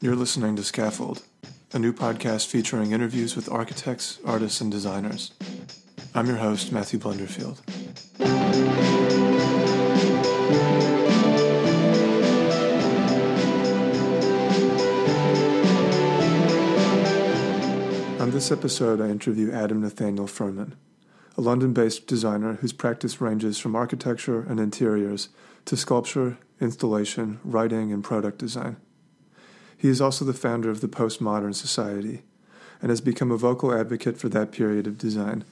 You're listening to Scaffold, a new podcast featuring interviews with architects, artists, and designers. I'm your host, Matthew Blunderfield. On this episode, I interview Adam Nathaniel Furman, a London based designer whose practice ranges from architecture and interiors to sculpture, installation, writing, and product design. He is also the founder of the Postmodern Society and has become a vocal advocate for that period of design,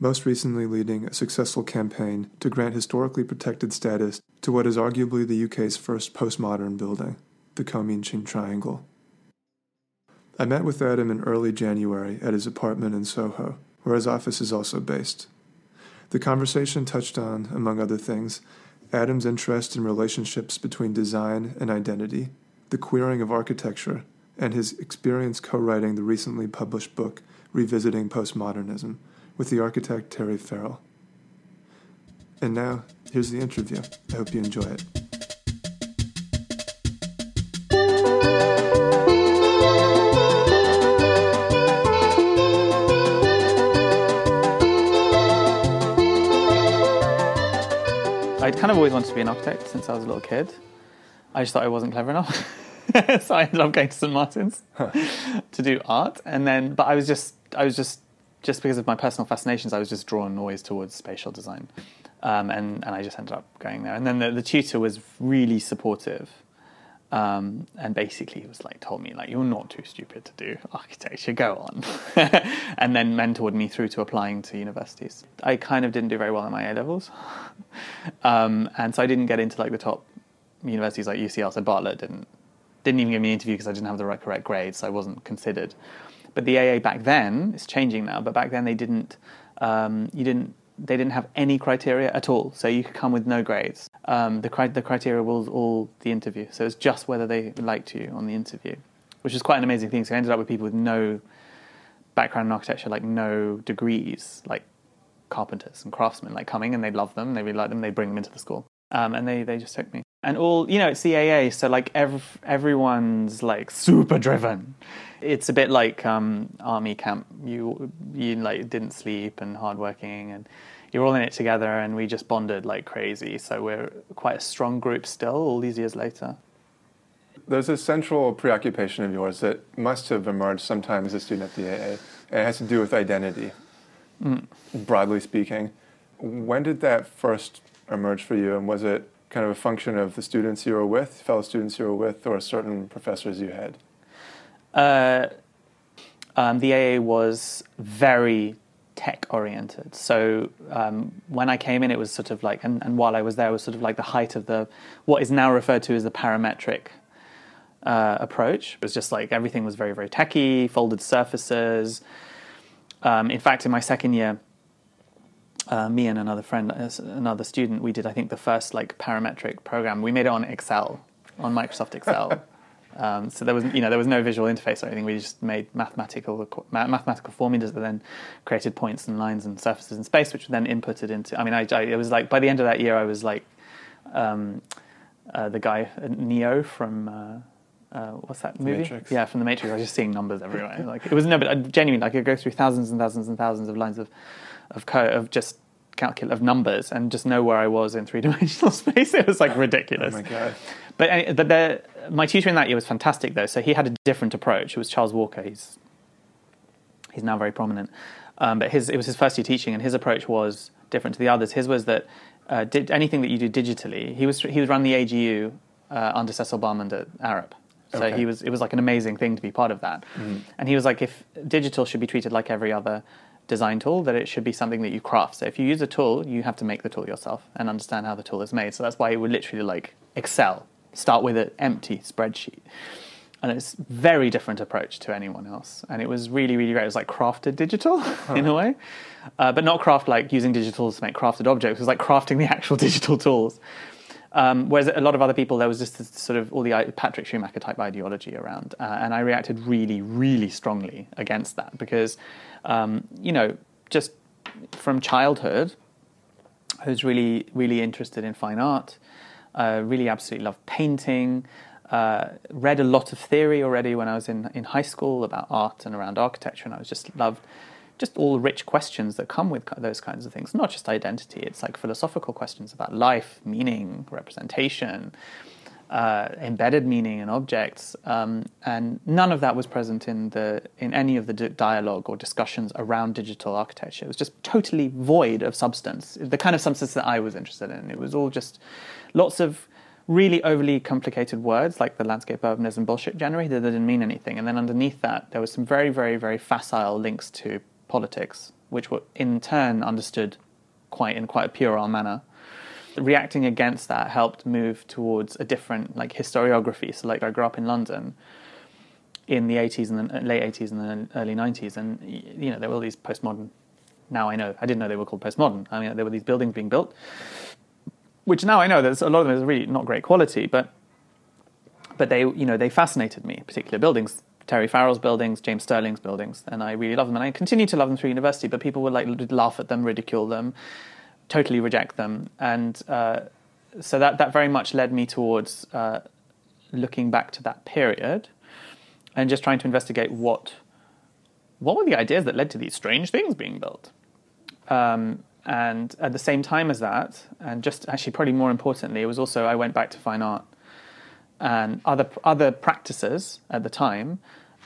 most recently leading a successful campaign to grant historically protected status to what is arguably the UK's first postmodern building, the Comyn Ching Triangle. I met with Adam in early January at his apartment in Soho, where his office is also based. The conversation touched on, among other things, Adam's interest in relationships between design and identity, the queering of architecture, and his experience co writing the recently published book, Revisiting Postmodernism, with the architect Terry Farrell. And now, here's the interview. I hope you enjoy it. I'd kind of always wanted to be an architect since I was a little kid. I just thought I wasn't clever enough. so I ended up going to St Martin's to do art, and then but I was just I was just just because of my personal fascinations, I was just drawn always towards spatial design, um, and and I just ended up going there. And then the, the tutor was really supportive, um, and basically he was like told me like you're not too stupid to do architecture, go on, and then mentored me through to applying to universities. I kind of didn't do very well in my A levels, um, and so I didn't get into like the top universities like UCL. So Bartlett didn't didn't even give me an interview because I didn't have the right, correct grades, so I wasn't considered. But the AA back then it's changing now. But back then they didn't. Um, you didn't. They didn't have any criteria at all, so you could come with no grades. Um, the cri- the criteria was all the interview, so it's just whether they liked you on the interview, which is quite an amazing thing. So I ended up with people with no background in architecture, like no degrees, like carpenters and craftsmen, like coming and they love them, they really like them, they bring them into the school, um, and they they just took me and all you know it's CAA, so like ev- everyone's like super driven. It's a bit like um, army camp. You you like didn't sleep and hardworking, and you're all in it together. And we just bonded like crazy. So we're quite a strong group still, all these years later. There's a central preoccupation of yours that must have emerged sometime as a student at the AA. And it has to do with identity, mm. broadly speaking. When did that first emerge for you, and was it kind of a function of the students you were with, fellow students you were with, or certain professors you had? Uh, um, the AA was very tech oriented. So um, when I came in, it was sort of like, and, and, while I was there, it was sort of like the height of the what is now referred to as the parametric uh, approach. It was just like everything was very, very techy, folded surfaces. Um, in fact, in my second year, uh, me and another friend, uh, another student, we did I think the first like parametric program. We made it on Excel, on Microsoft Excel. um, so there was you know there was no visual interface or anything. We just made mathematical mathematical formulas that then created points and lines and surfaces in space, which were then inputted into. I mean, I, I it was like by the end of that year, I was like um, uh, the guy uh, Neo from. Uh, uh, what's that movie? Matrix. Yeah, from the Matrix. I was just seeing numbers everywhere. like it was no, but I, genuinely, like I go through thousands and thousands and thousands of lines of of of just calculate of numbers and just know where I was in three dimensional space. It was like ridiculous. oh my god! But but the, my tutor in that year was fantastic though. So he had a different approach. It was Charles Walker. He's he's now very prominent. Um, but his it was his first year teaching, and his approach was different to the others. His was that uh, did anything that you do digitally. He was he was run the AGU uh, under Cecil Balmond at Arup. So Okay. he was it was like an amazing thing to be part of that. Mm. And he was like, if digital should be treated like every other design tool that it should be something that you craft. So if you use a tool, you have to make the tool yourself and understand how the tool is made. So that's why it would literally like Excel, start with an empty spreadsheet. And it's very different approach to anyone else. And it was really, really great. It was like crafted digital in a way, uh, but not craft like using digital to make crafted objects. It was like crafting the actual digital tools. Um, whereas a lot of other people, there was just this sort of all the Patrick Schumacher type ideology around, uh, and I reacted really, really strongly against that because, um, you know, just from childhood, was really, really interested in fine art. Uh, really, absolutely loved painting. Uh, read a lot of theory already when I was in in high school about art and around architecture, and I was just loved just all the rich questions that come with those kinds of things. Not just identity; it's like philosophical questions about life, meaning, representation, uh, embedded meaning in objects, um, and none of that was present in the in any of the d- dialogue or discussions around digital architecture. It was just totally void of substance, the kind of substance that I was interested in. It was all just lots of really overly complicated words like the landscape urbanism bullshit generator that didn't mean anything. And then underneath that, there was some very, very, very facile links to politics, which were in turn understood quite in quite a puerile manner. Reacting against that helped move towards a different like historiography. So like I grew up in London in the 80s and the late 80s and the early 90s, and you know there were all these postmodern. Now I know I didn't know they were called postmodern. I mean there were these buildings being built, which now I know that a lot of them is really not great quality, but but they you know they fascinated me. Particular buildings, Terry Farrell's buildings, James Stirling's buildings, and I really love them. And I continue to love them through university, but people would like laugh at them, ridicule them, totally reject them, and uh, so that that very much led me towards uh, looking back to that period and just trying to investigate what what were the ideas that led to these strange things being built. Um, and at the same time as that, and just actually probably more importantly, it was also I went back to fine art and other other practices at the time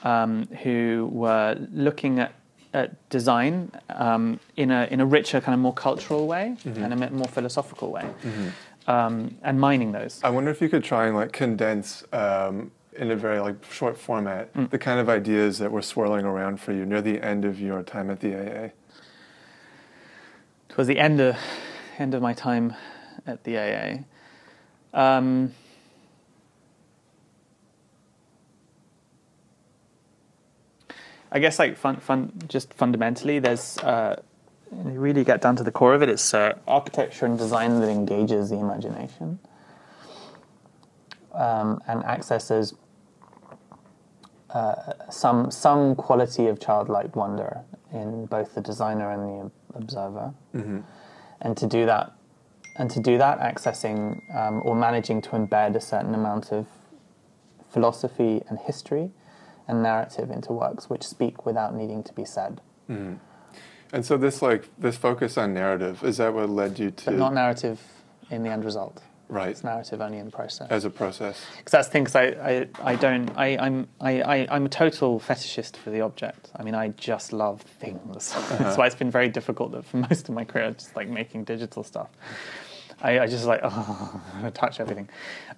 um, who were looking at, at design um, in a in a richer kind of more cultural way mm-hmm. and a more philosophical way, mm-hmm. um, and mining those. I wonder if you could try and like condense. Um, in a very like short format, mm. the kind of ideas that were swirling around for you near the end of your time at the AA. It was the end of end of my time at the AA. I guess like fun, fun, just fundamentally, there's uh, you really get down to the core of it. It's uh, architecture and design that engages the imagination um, and accesses uh, some some quality of childlike wonder in both the designer and the observer. Mm-hmm. And to do that, and to do that, accessing um, or managing to embed a certain amount of philosophy and history and narrative into works which speak without needing to be said. Mm. And so this like this focus on narrative is that what led you to but not narrative in the end result. Right. It's narrative only in process. As a process. Because that's the thing. Cause I, I, I don't. I, I'm. I, I, I'm a total fetishist for the object. I mean, I just love things. Uh-huh. that's why it's been very difficult for most of my career, just like making digital stuff. I, I just like oh, touch everything.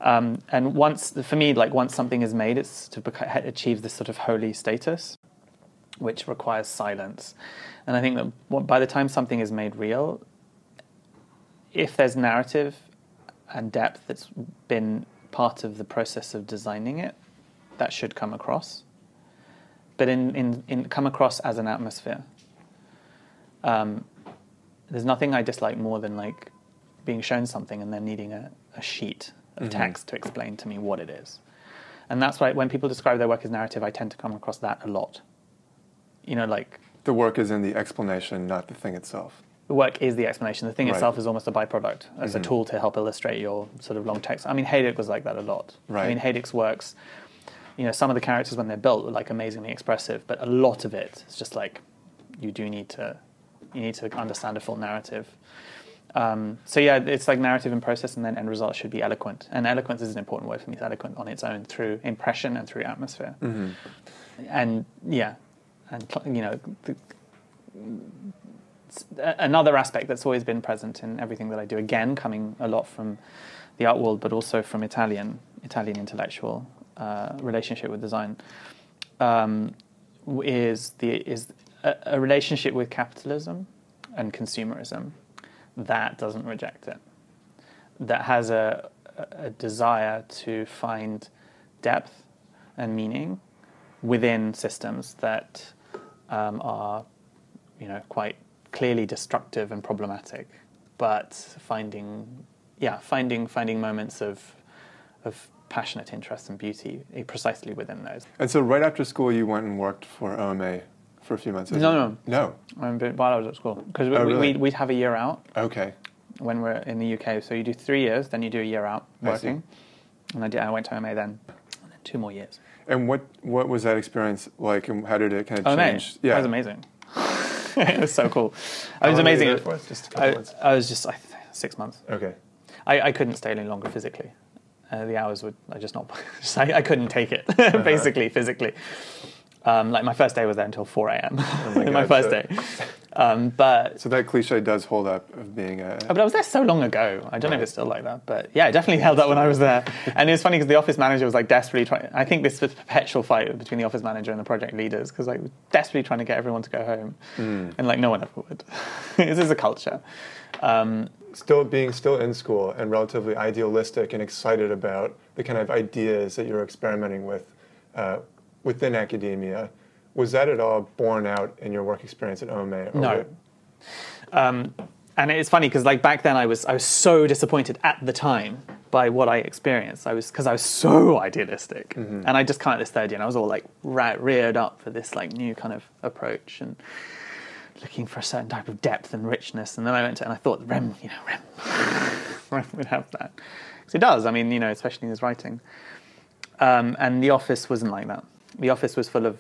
Um, and once, for me, like once something is made, it's to beca- achieve this sort of holy status, which requires silence. And I think that by the time something is made real, if there's narrative and depth that's been part of the process of designing it, that should come across. But in, in, in come across as an atmosphere. Um, there's nothing I dislike more than like being shown something and then needing a, a sheet of mm-hmm. text to explain to me what it is. And that's why when people describe their work as narrative, I tend to come across that a lot. You know, like. The work is in the explanation, not the thing itself. The work is the explanation. The thing right. itself is almost a byproduct as mm-hmm. a tool to help illustrate your sort of long text. I mean, Hejduk was like that a lot. Right. I mean, Hejduk's works, you know, some of the characters when they're built are like amazingly expressive, but a lot of it is just like you do need to you need to understand a full narrative. Um, so yeah, it's like narrative and process, and then end result should be eloquent. And eloquence is an important word for me. It's eloquent on its own through impression and through atmosphere. Mm-hmm. And yeah, and you know, the, another aspect that's always been present in everything that I do. Again, coming a lot from the art world, but also from Italian Italian intellectual uh, relationship with design. Um, is the is a, a relationship with capitalism and consumerism that doesn't reject it, that has a, a desire to find depth and meaning within systems that um, are, you know, quite clearly destructive and problematic, but finding, yeah, finding finding moments of of passionate interest and beauty precisely within those. And so, right after school, you went and worked for OMA for a few months. No, no, no. I mean, while I was at school, because Oh, we, really? we'd, we'd have a year out Okay. when we're in the UK. So you do three years, then you do a year out I working, and I, did, I went to OMA then, and then two more years. And what what was that experience like, and how did it kind of change? that was amazing. it was so cool. It was long were you amazing. there for? Just a couple I, months? I was just I, six months. Okay. I, I couldn't stay any longer physically. Uh, the hours would I just not. I, I couldn't take it Uh-huh. basically physically. Um, like my first day was there until four a.m. Oh my my first so- day. Um, but So that cliche does hold up of being a. Oh, but I was there so long ago. I don't know if it's still like that, but yeah, it definitely held up when I was there. And it was funny because the office manager was like desperately trying. I think this was a perpetual fight between the office manager and the project leaders because like desperately trying to get everyone to go home, and like no one ever would. this is a culture. Um, still being still in school and relatively idealistic and excited about the kind of ideas that you're experimenting with uh, within academia. Was that at all borne out in your work experience at OMA? or No. um, and it's funny because like back then I was I was so disappointed at the time by what I experienced. I was because I was so idealistic, and I just kind of this third year, and I was all like ra- reared up for this like new kind of approach and looking for a certain type of depth and richness. And then I went to and I thought Rem, you know, Rem, Rem would have that because it does. I mean, you know, especially in his writing. Um, and the office wasn't like that. The office was full of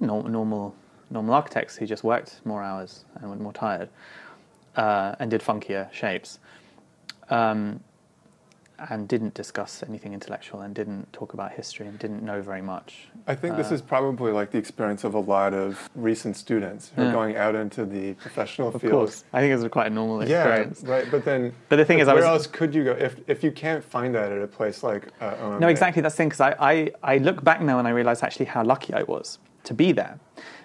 nor- normal normal architects who just worked more hours and were more tired uh, and did funkier shapes. Um, and didn't discuss anything intellectual and didn't talk about history and didn't know very much. I think this Uh, is probably like the experience of a lot of recent students who are going out into the professional Of field. course, I think it's was quite a normal Yeah, experience. right. But then, But the thing is, I where was- else could you go if if you can't find that at a place like uh, OMA? No, exactly. That's the thing because I, I, I look back now and I realize actually how lucky I was to be there.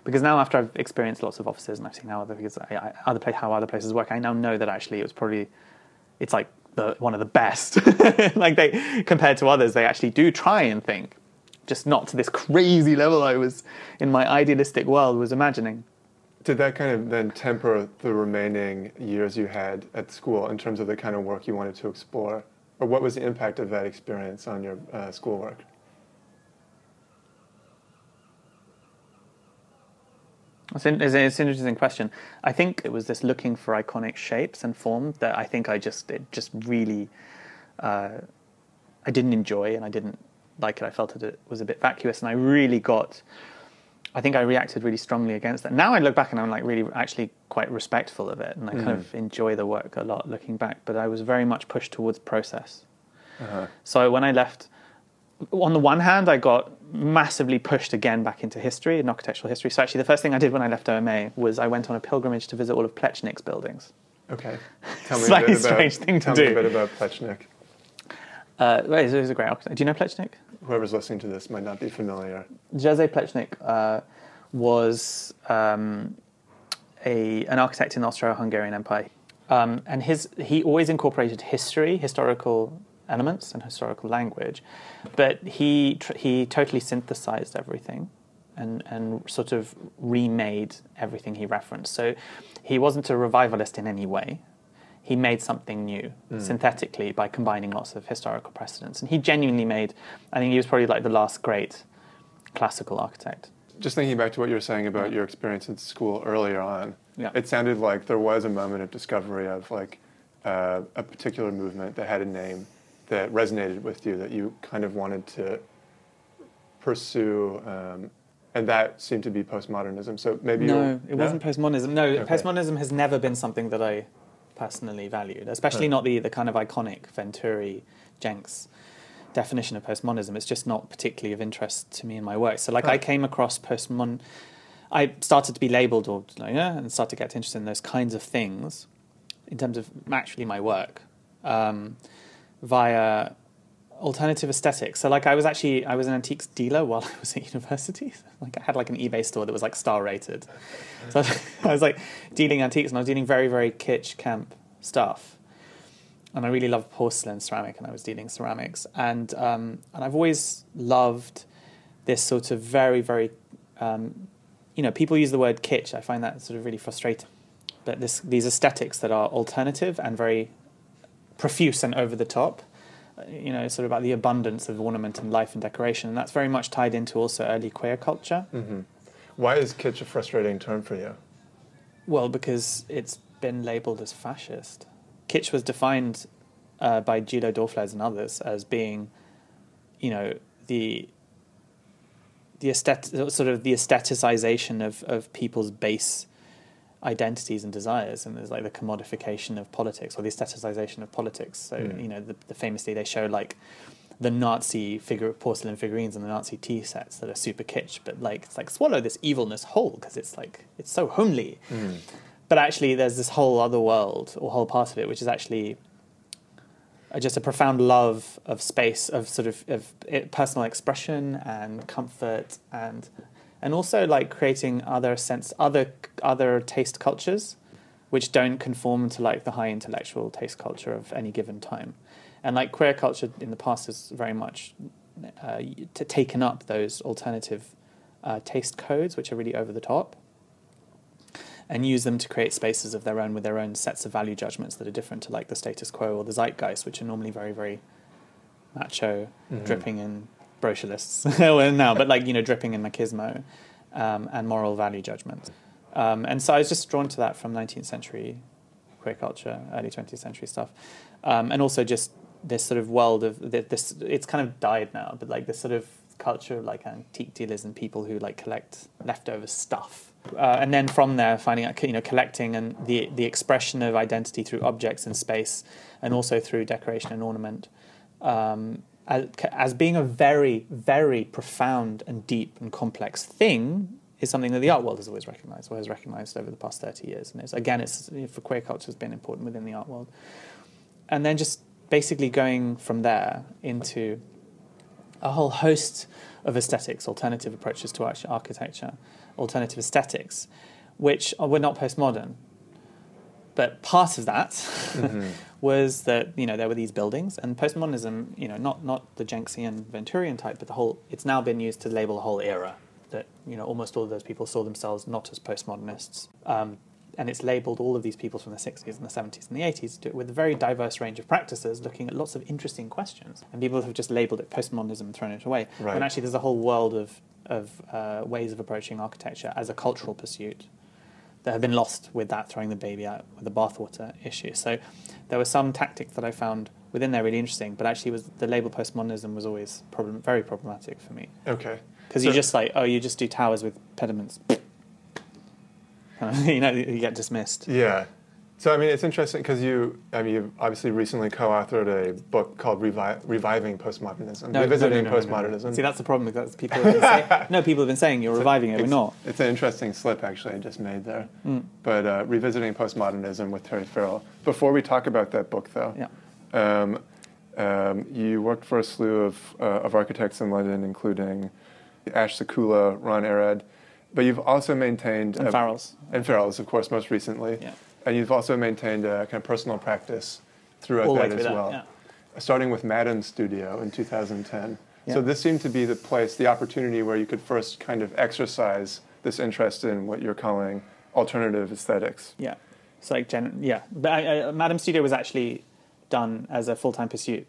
Because now, after I've experienced lots of offices and I've seen how other because I, I, other place, how other places work, I now know that actually it was probably it's like the, one of the best. like they compared to others, they actually do try and think, just not to this crazy level I was in my idealistic world was imagining. Did that kind of then temper the remaining years you had at school in terms of the kind of work you wanted to explore? Or what was the impact of that experience on your uh, schoolwork? It's an, it's, an, interesting question. I think it was this looking for iconic shapes and form that I think I just it just really uh, I didn't enjoy and I didn't like it. I felt that it was a bit vacuous, and I really got. I think I reacted really strongly against that. Now I look back and I'm like really actually quite respectful of it, and I kind of enjoy the work a lot looking back. But I was very much pushed towards process. Uh-huh. So when I left, on the one hand, I got massively pushed again back into history and architectural history. So actually, the first thing I did when I left OMA was I went on a pilgrimage to visit all of Plečnik's buildings. Okay. Tell Slightly a bit about, strange thing to tell do. me a bit about Plečnik. Uh, well, he's he's a great architect. Do you know Plečnik? Whoever's listening to this might not be familiar. Jože Plečnik uh, was um, a, an architect in the Austro-Hungarian Empire, um, and his he always incorporated history, historical elements, and historical language, but he tr- he totally synthesized everything, and and sort of remade everything he referenced. So he wasn't a revivalist in any way. He made something new synthetically by combining lots of historical precedents, and he genuinely made. I think he was probably like the last great classical architect. Just thinking back to what you were saying about your experience in school earlier on, Yeah. it sounded like there was a moment of discovery of like uh, a particular movement that had a name that resonated with you that you kind of wanted to pursue, um, and that seemed to be postmodernism. So maybe No, you'll- it wasn't postmodernism. No, Okay. postmodernism has never been something that I personally valued, especially Huh. not the, the kind of iconic Venturi, Jencks definition of postmodernism. It's just not particularly of interest to me in my work. So, like, Huh. I came across postmodern, I started to be labelled or like, yeah, and started to get interested in those kinds of things in terms of actually my work um, via alternative aesthetics. So like I was actually I was an antiques dealer while I was at university. Like I had like an eBay store that was like star rated. So I was like dealing antiques and I was dealing very very kitsch camp stuff. And I really loved porcelain, ceramic, and I was dealing ceramics. And um, and I've always loved this sort of very very, um, you know, people use the word kitsch. I find that sort of really frustrating. But this these aesthetics that are alternative and very profuse and over the top you know, sort of about the abundance of ornament and life and decoration. And that's very much tied into also early queer culture. Mm-hmm. Why is kitsch a frustrating term for you? Well, because it's been labeled as fascist. Kitsch was defined uh, by Gillo Dorfles and others as being, you know, the the aesthet- sort of the aestheticization of, of people's base identities and desires, and there's like the commodification of politics or the aestheticization of politics. So mm. you know, the, the famously they show like the Nazi figure porcelain figurines and the Nazi tea sets that are super kitsch, but like it's like swallow this evilness whole because it's like it's so homely. Mm. But actually, there's this whole other world or whole part of it which is actually just a profound love of space, of sort of of personal expression and comfort and and also like creating other sense other other taste cultures which don't conform to like the high intellectual taste culture of any given time and like queer culture in the past has very much uh, taken up those alternative uh, taste codes which are really over the top and use them to create spaces of their own with their own sets of value judgments that are different to like the status quo or the zeitgeist which are normally very very macho mm-hmm. dripping in brochure lists but like you know, dripping in machismo um, and moral value judgment. Um, and so I was just drawn to that from 19th century queer culture, early 20th century stuff, um, and also just this sort of world of this. It's kind of died now, but like this sort of culture of like antique dealers and people who like collect leftover stuff. Uh, and then from there, finding out you know collecting and the the expression of identity through objects in space, and also through decoration and ornament, um, as, being a very, very profound and deep and complex thing is something that the art world has always recognized, or has recognized over the past 30 years. And it's, again, it's, for queer culture has been important within the art world. And then just basically going from there into a whole host of aesthetics, alternative approaches to architecture, alternative aesthetics, which were not postmodern. But part of that mm-hmm. was that you know there were these buildings and postmodernism, you know, not not the Jencksian Venturian type, but the whole. It's now been used to label a whole era that you know almost all of those people saw themselves not as postmodernists. Um, and it's labeled all of these people from the 60s and the 70s and the 80s with a very diverse range of practices looking at lots of interesting questions. And people have just labeled it postmodernism and thrown it away. Right. And actually, there's a whole world of, of uh, ways of approaching architecture as a cultural pursuit that have been lost with that throwing the baby out with the bathwater issue. So there were some tactics that I found within there really interesting, but actually was the label postmodernism was always problem, very problematic for me. Okay. Because so you just like, oh, you just do towers with pediments. you know, you get dismissed. Yeah. So I mean, it's interesting because you, I mean, you've obviously recently co-authored a book called Revi- "Reviving Postmodernism," no, revisiting no, no, postmodernism. See, that's the problem because people have been saying, no, people have been saying you're it's reviving it. We're not. It's an interesting slip actually I just made there. Mm. But uh, revisiting postmodernism with Terry Farrell. Before we talk about that book, though, yeah. Um, um, you worked for a slew of, uh, of architects in London, including Ash Sakula, Ron Arad, but you've also maintained and Farrell's and Farrell's, of course, most recently. Yeah. And you've also maintained a kind of personal practice throughout All that as well, yeah. starting with Madam Studio in 2010. Yeah. So this seemed to be the place, the opportunity where you could first kind of exercise this interest in what you're calling alternative aesthetics. Yeah. It's like, gen- yeah, but I, uh, Madam Studio was actually done as a full time pursuit.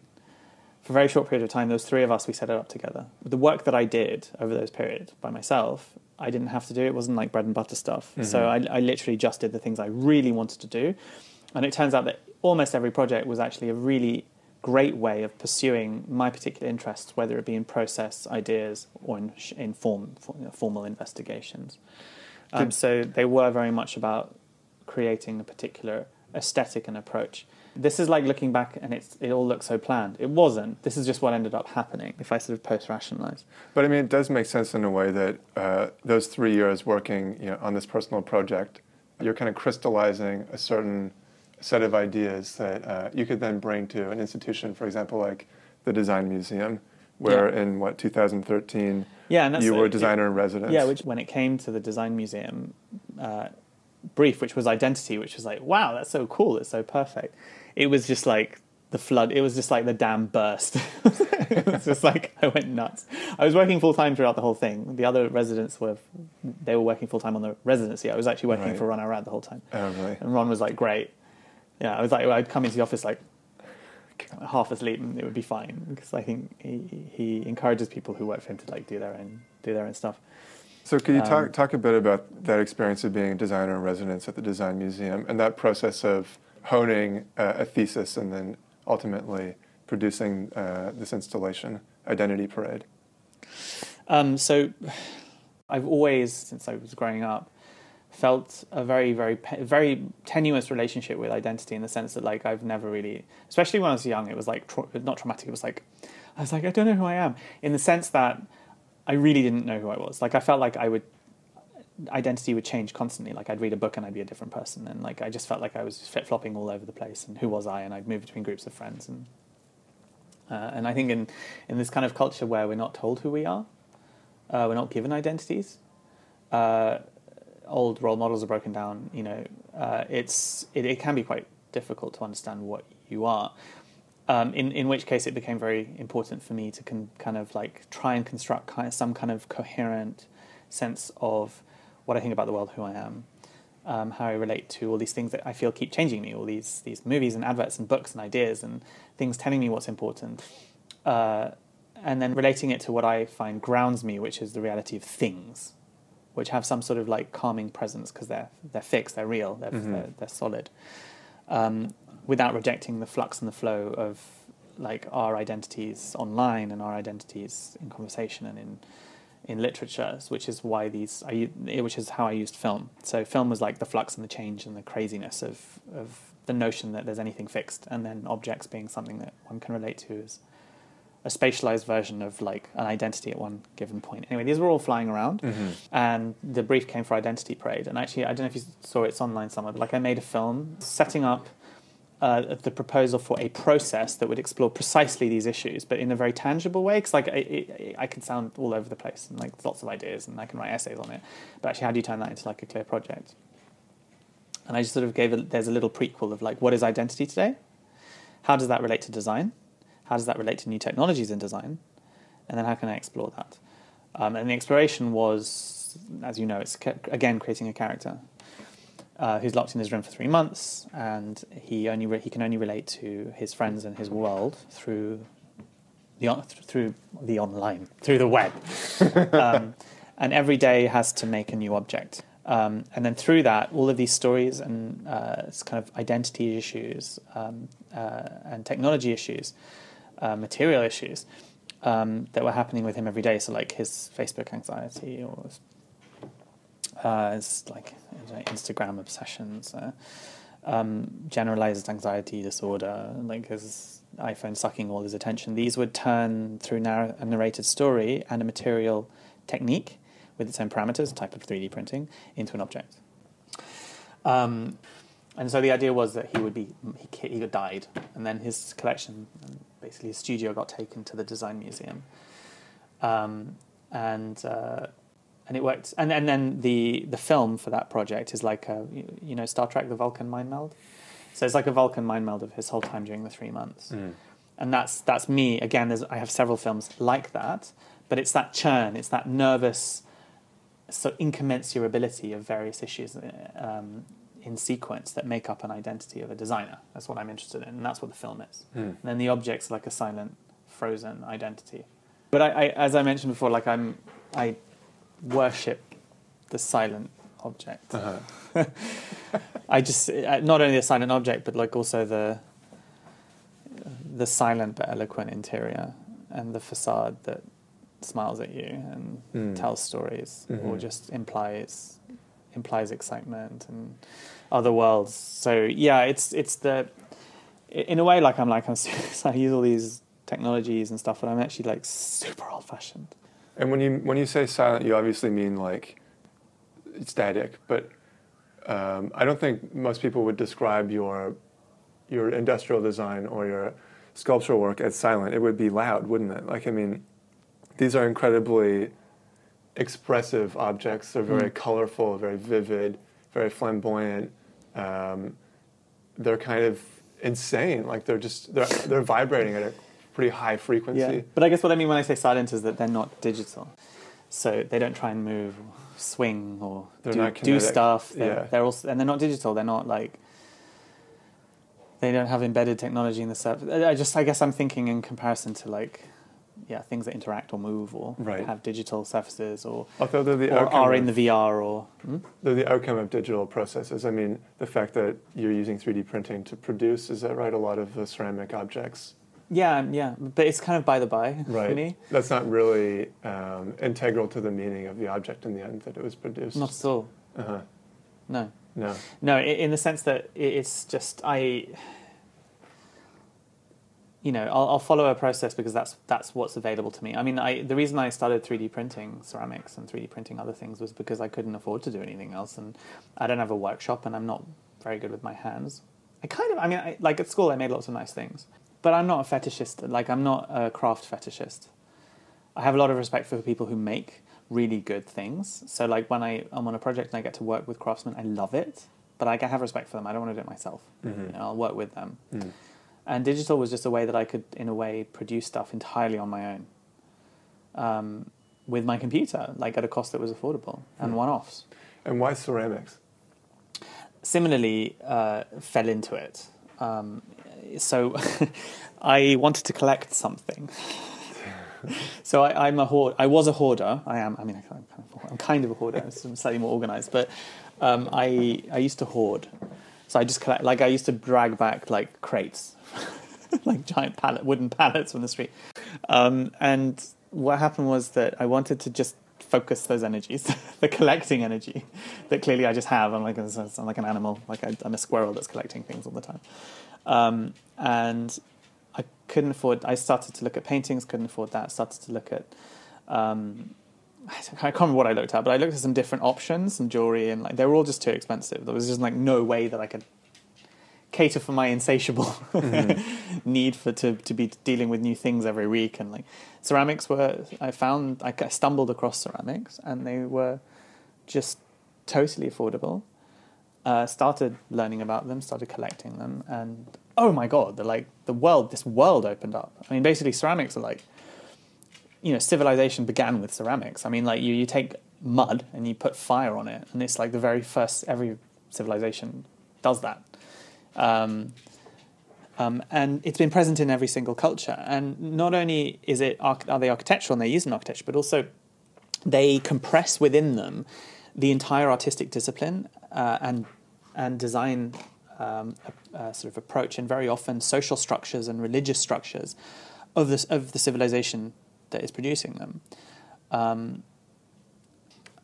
For a very short period of time, those three of us, we set it up together. The work that I did over those periods by myself I didn't have to do. It it wasn't like bread and butter stuff. Mm-hmm. So I, I literally just did the things I really wanted to do. And it turns out that almost every project was actually a really great way of pursuing my particular interests, whether it be in process ideas or in, in form, formal investigations. Um, so they were very much about creating a particular aesthetic and approach. This is like looking back and it's, it all looks so planned. It wasn't. This is just what ended up happening if I sort of post rationalize. But I mean, it does make sense in a way that uh, those three years working you know, on this personal project, you're kind of crystallizing a certain set of ideas that uh, you could then bring to an institution, for example, like the Design Museum, where Yeah. in what 2013 Yeah, and that's you were a designer in residence. Yeah, which when it came to the design museum uh, brief, which was identity, which was like, wow, that's so cool, it's so perfect. It was just like the flood. It was just like the dam burst. it was just like I went nuts. I was working full time throughout the whole thing. The other residents were they were working full time on the residency. I was actually working Right. for Ron Arad the whole time. Oh, really? And Ron was like, great. Yeah, I was like, I'd come into the office like half asleep and it would be fine because I think he, he encourages people who work for him to like do their own do their own stuff. So could you Um, talk talk a bit about that experience of being a designer in residence at the Design Museum and that process of honing uh, a thesis and then ultimately producing uh, this installation, Identity Parade? Um, so I've always, since I was growing up, felt a very, very, very tenuous relationship with identity in the sense that, like, I've never really, especially when I was young, it was like tra- not traumatic. It was like I was like, I don't know who I am, in the sense that I really didn't know who I was. Like, I felt like I would identity would change constantly. Like, I'd read a book and I'd be a different person, and like I just felt like I was flip flopping all over the place. And who was I? And I'd move between groups of friends and. Uh, and I think in, in this kind of culture where we're not told who we are, uh, we're not given identities. Uh, old role models are broken down. You know, uh, it's it, it can be quite difficult to understand what you are. Um, in in which case, it became very important for me to con- kind of like try and construct kind of some kind of coherent sense of what I think about the world, who I am, um, how I relate to all these things that I feel keep changing me, all these these movies and adverts and books and ideas and things telling me what's important, uh, and then relating it to what I find grounds me, which is the reality of things, which have some sort of like calming presence because they're they're fixed, they're real, they're they're, they're solid, um, without rejecting the flux and the flow of like our identities online and our identities in conversation and in in literature, which is why these, I, u- eh, which is how I used film. So film was like the flux and the change and the craziness of of the notion that there's anything fixed, and then objects being something that one can relate to as a spatialized version of like an identity at one given point. Anyway, these were all flying around, mm-hmm. and the brief came for Identity Parade. And actually, I don't know if you saw it, it's online somewhere, but like I made a film setting up uh, the proposal for a process that would explore precisely these issues, but in a very tangible way. Because like I, I, I can sound all over the place and like lots of ideas, and I can write essays on it. But actually, how do you turn that into like a clear project? And I just sort of gave a, there's a little prequel of like what is identity today? How does that relate to design? How does that relate to new technologies in design? And then how can I explore that? Um, and the exploration was, as you know, it's again creating a character uh, who's locked in his room for three months, and he only re- he can only relate to his friends and his world through the on- through the online through the web, um, and every day has to make a new object. Um, and then through that, all of these stories and uh, kind of identity issues um, uh, and technology issues, uh, material issues um, that were happening with him every day. So like his Facebook anxiety or uh, his like Instagram obsessions, uh, um, generalized anxiety disorder, like his iPhone sucking all his attention. These would turn through narr- a narrated story and a material technique with its own parameters, type of 3D printing, into an object. Um, and so the idea was that he would be he, he died, and then his collection, basically his studio, got taken to the design museum, um, and uh, and it worked. And and then the the film for that project is like a you- know Star Trek: The Vulcan Mind Meld. So it's like a Vulcan mind meld of his whole time during the three months, mm. and that's that's me again. There's I have several films like that, but it's that churn, it's that nervous, so incommensurability of various issues uh, um, in sequence that make up an identity of a designer. That's what I'm interested in, and that's what the film is. Mm. And then the object's like a silent, frozen identity. But I, I, as I mentioned before, like I'm, I worship the silent object. I just uh, not only the silent object, but like also the the silent but eloquent interior and the facade that smiles at you and Mm. tells stories or Mhm. just implies implies excitement and other worlds. So yeah, it's it's the in a way like I'm like I'm I use all these technologies and stuff, but I'm actually like super old fashioned. And when you when you say silent, you obviously mean like static, but um, I don't think most people would describe your your industrial design or your sculptural work as silent, it would be loud, wouldn't it? Like, I mean, these are incredibly expressive objects. They're very Mm. colorful, very vivid, very flamboyant. Um, they're kind of insane. Like they're just they're they're vibrating at a pretty high frequency. Yeah, but I guess what I mean when I say silent is that they're not digital, so they don't try and move, or swing, or They're do, not do stuff. They're, Yeah. they're also and they're not digital. They're not like they don't have embedded technology in the surface. I just I guess I'm thinking in comparison to like yeah things that interact or move or Right. have digital surfaces or Although the or are in the VR or hmm? they're the outcome of digital processes. I mean, the fact that you're using 3D printing to produce is that right? A lot of the ceramic objects, yeah yeah, but it's kind of by the by right? for me. That's not really um, integral to the meaning of the object in the end that it was produced. Not at all. uh-huh. No. No. No, in the sense that it's just I. You know, I'll, I'll follow a process because that's that's what's available to me. I mean, I the reason I started three D printing ceramics and three D printing other things was because I couldn't afford to do anything else, and I don't have a workshop, and I'm not very good with my hands. I kind of, I mean, I, like at school, I made lots of nice things, but I'm not a fetishist. Like, I'm not a craft fetishist. I have a lot of respect for people who make really good things. So like when I am on a project and I get to work with craftsmen, I love it. But I have respect for them. I don't want to do it myself. Mhm. You know, I'll work with them. Mm. And digital was just a way that I could, in a way, produce stuff entirely on my own, um, with my computer, like at a cost that was affordable and Mm. one-offs. And why ceramics? Similarly, uh, fell into it. Um, so I wanted to collect something. so I, I'm a hoard. I was a hoarder. I am. I mean, I'm kind of, I'm kind of a hoarder. I'm slightly more organized, but um, I I used to hoard. So I just collect. Like I used to drag back like crates, like giant pallet, wooden pallets from the street. Um, and what happened was that I wanted to just focus those energies, the collecting energy that clearly I just have. I'm like I'm like an animal. Like I, I'm a squirrel that's collecting things all the time. Um, and I couldn't afford. I started to look at paintings. Couldn't afford that. Started to look at. Um, I can't remember what I looked at, but I looked at some different options, some jewelry, and like they were all just too expensive. There was just like no way that I could cater for my insatiable need for to to be dealing with new things every week. And like ceramics were, I found I stumbled across ceramics, and they were just totally affordable. Uh, started learning about them, started collecting them, and oh my god, they're like the world. This world opened up. I mean, basically, ceramics are like, you know, civilization began with ceramics. I mean, like you you take mud and you put fire on it, and it's like the very first. Every civilization does that, um, um, and it's been present in every single culture. And not only is it are they architectural and they're used in architecture, but also they compress within them the entire artistic discipline uh, and and design um, a, a sort of approach and very often social structures and religious structures of this of the civilization that is producing them. Um,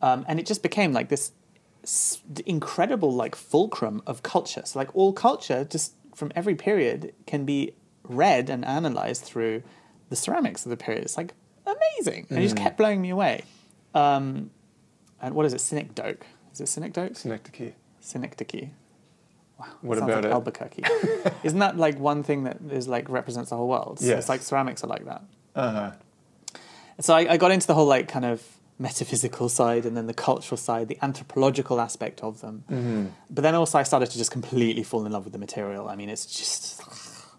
um, and it just became like this s- incredible like fulcrum of culture. So like all culture, just from every period, can be read and analyzed through the ceramics of the period. It's like amazing, and it just Mm. kept blowing me away. Um, and what is it? Synecdoche. Is it Synecdoche? Synecdoche. Synecdoche. Wow. What about like it? Albuquerque. Isn't that like one thing that is like represents the whole world? So Yes. It's like ceramics are like that. Uh huh. So I, I got into the whole like kind of metaphysical side and then the cultural side, the anthropological aspect of them. Mm-hmm. But then also I started to just completely fall in love with the material. I mean, it's just,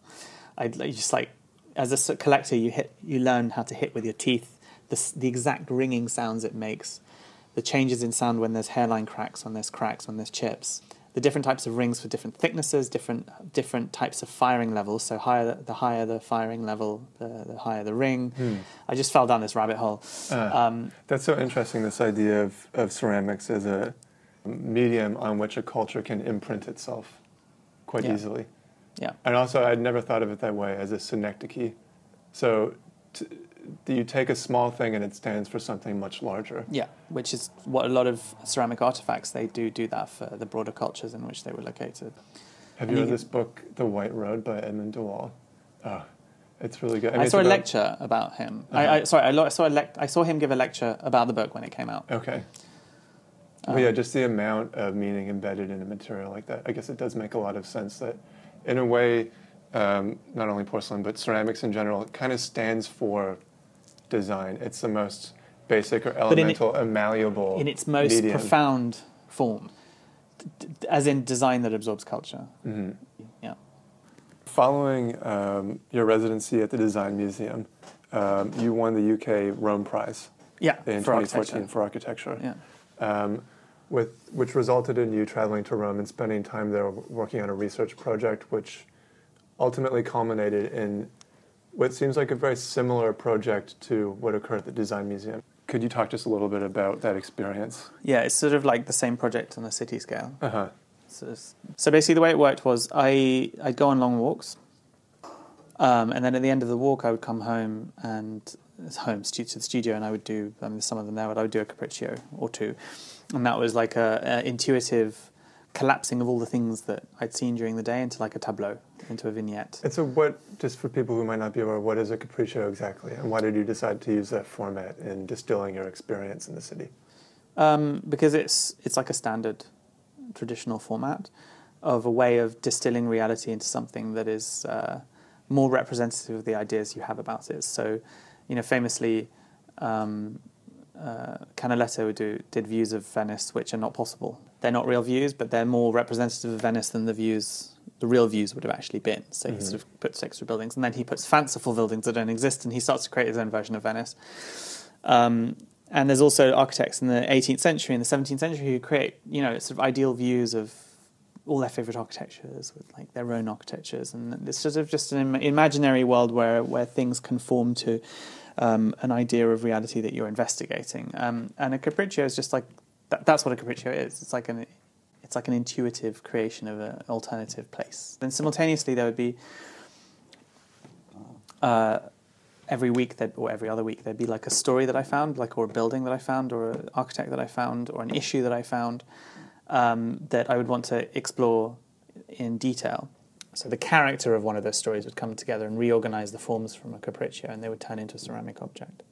I like, just like as a collector, you hit, you learn how to hit with your teeth the the exact ringing sounds it makes, the changes in sound when there's hairline cracks, when there's cracks, when there's chips. The different types of rings for different thicknesses, different different types of firing levels. So higher the, the higher the firing level, the, the higher the ring. Hmm. I just fell down this rabbit hole. Ah. Um, That's so interesting. This idea of, of ceramics as a medium on which a culture can imprint itself quite Yeah. easily. yeah. And also, I'd never thought of it that way as a synecdoche. So, t- you take a small thing and it stands for something much larger. Yeah, which is what a lot of ceramic artifacts they do do that for the broader cultures in which they were located. Have And you read this book, The White Road by Edmund de Waal? Oh, it's really good. I, mean, it's saw a about- lecture about him. Uh-huh. I, I sorry, I, lo- I saw a lec- I saw him give a lecture about the book when it came out. Okay. Um, but yeah, just the amount of meaning embedded in a material like that. I guess it does make a lot of sense that, in a way, um, not only porcelain but ceramics in general, it kind of stands for design. It's the most basic or elemental, it, malleable in its most medium. profound form, as in design that absorbs culture. Mm-hmm. Yeah. Following um, your residency at the Design Museum, um, you won the UK Rome Prize. Yeah, in for 2014 architecture. for architecture. Yeah. Um, with, which resulted in you traveling to Rome and spending time there working on a research project, which ultimately culminated in what seems like a very similar project to what occurred at the Design Museum. Could you talk just a little bit about that experience? Yeah, it's sort of like the same project on a city scale. Uh huh. So, so basically, the way it worked was I I'd go on long walks, um, and then at the end of the walk, I would come home and home to the studio, and I would do I mean, some of them there, but I would do a capriccio or two, and that was like a, a intuitive collapsing of all the things that I'd seen during the day into like a tableau, into a vignette. And so, what, just for people who might not be aware, what is a capriccio exactly, and why did you decide to use that format in distilling your experience in the city? Um, because it's it's like a standard, traditional format of a way of distilling reality into something that is uh, more representative of the ideas you have about it. So, you know, famously. Um, uh, Canaletto do, did views of Venice which are not possible. They're not real views, but they're more representative of Venice than the views, the real views would have actually been. So mm-hmm. he sort of puts extra buildings, and then he puts fanciful buildings that don't exist, and he starts to create his own version of Venice. Um, and there's also architects in the 18th century and the 17th century who create, you know, sort of ideal views of all their favorite architectures with like their own architectures, and it's sort of just an imaginary world where where things conform to um, an idea of reality that you're investigating. Um, and a capriccio is just like that, that's what a capriccio is. It's like an it's like an intuitive creation of an alternative place. Then simultaneously there would be uh, every week that, or every other week there'd be like a story that I found, like or a building that I found, or an architect that I found, or an issue that I found um, that I would want to explore in detail. So the character of one of those stories would come together and reorganize the forms from a capriccio, and they would turn into a ceramic object.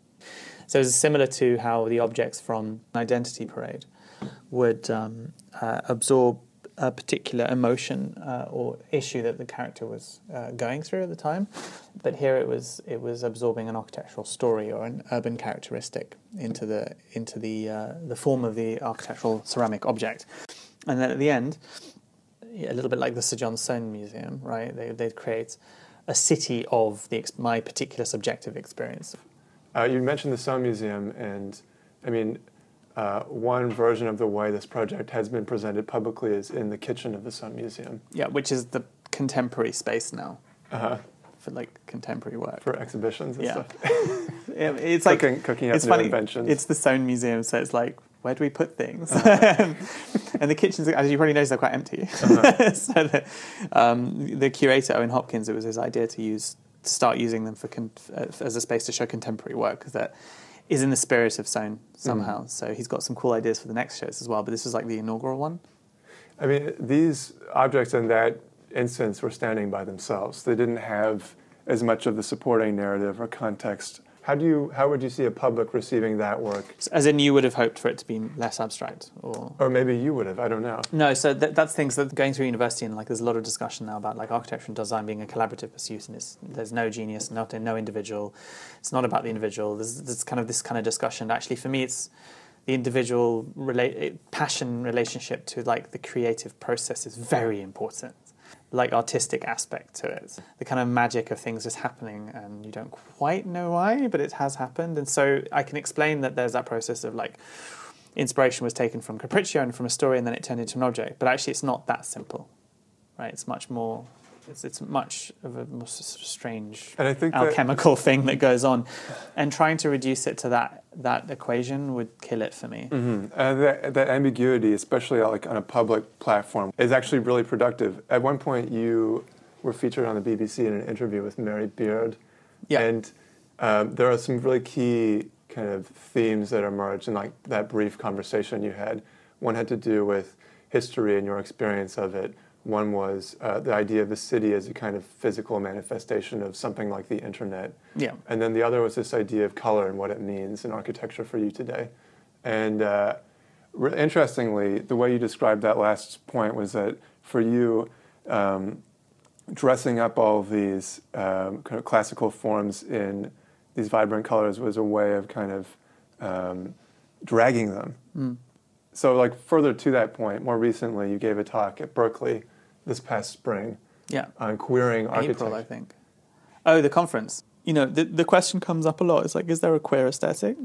So it's similar to how the objects from Identity Parade would um, uh, absorb a particular emotion uh, or issue that the character was uh, going through at the time, but here it was it was absorbing an architectural story or an urban characteristic into the into the uh, the form of the architectural ceramic object, and then at the end, a little bit like the Sir John Soane Museum, right? They they'd create a city of the my particular subjective experience. Uh, you mentioned the Soane Museum, and I mean, uh, one version of the way this project has been presented publicly is in the kitchen of the Soane Museum. Yeah, which is the contemporary space now. Uh-huh. For like contemporary work. For exhibitions and yeah. stuff. it's cooking, like cooking up it's new funny. inventions. It's the Soane Museum, so it's like where do we put things? Uh-huh. and the kitchens, as you probably noticed, they're quite empty. Uh-huh. so the, um, the curator Owen Hopkins, it was his idea to use to start using them for con- uh, as a space to show contemporary work that is in the spirit of Soane somehow. Mm. So he's got some cool ideas for the next shows as well. But this was like the inaugural one. I mean, these objects in that instance were standing by themselves. They didn't have as much of the supporting narrative or context how do you how would you see a public receiving that work? As in, you would have hoped for it to be less abstract, or or maybe you would have. I don't know. No, so th- that's things that going through university and like there's a lot of discussion now about like architecture and design being a collaborative pursuit, and there's no genius, not no individual. It's not about the individual. There's, there's kind of this kind of discussion. Actually, for me, it's the individual relate passion relationship to like the creative process is very important like artistic aspect to it. The kind of magic of things just happening and you don't quite know why, but it has happened. And so I can explain that there's that process of like inspiration was taken from Capriccio and from a story and then it turned into an object. But actually it's not that simple. Right? It's much more it's, it's much of a strange and I think alchemical that, thing that goes on, and trying to reduce it to that that equation would kill it for me. Mm-hmm. Uh, that, that ambiguity, especially like on a public platform, is actually really productive. At one point, you were featured on the BBC in an interview with Mary Beard, yeah. and um, there are some really key kind of themes that emerged in like that brief conversation you had. One had to do with history and your experience of it one was uh, the idea of the city as a kind of physical manifestation of something like the internet. Yeah. And then the other was this idea of color and what it means in architecture for you today. And uh, re- interestingly, the way you described that last point was that for you, um, dressing up all of these um, kind of classical forms in these vibrant colors was a way of kind of um, dragging them. Mm. So, like further to that point, more recently, you gave a talk at Berkeley this past spring. Yeah. On queering architecture. April, I think. Oh, the conference. You know, the the question comes up a lot. It's like, is there a queer aesthetic?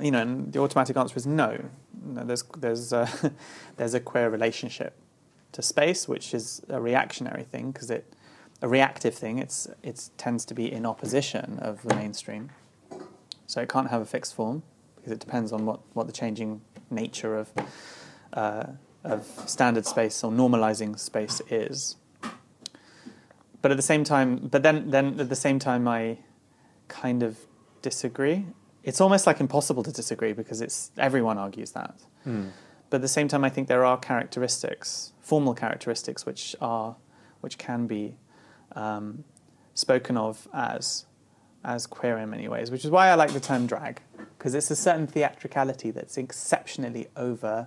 You know, and the automatic answer is no. no there's there's a, there's a queer relationship to space, which is a reactionary thing because it a reactive thing. It's it tends to be in opposition of the mainstream, so it can't have a fixed form because it depends on what, what the changing nature of uh, of standard space or normalizing space is. But at the same time, but then then at the same time, I kind of disagree. It's almost like impossible to disagree because it's everyone argues that. Mm. But at the same time, I think there are characteristics, formal characteristics, which are which can be um, spoken of as as queer in many ways, which is why I like the term drag, because it's a certain theatricality that's exceptionally over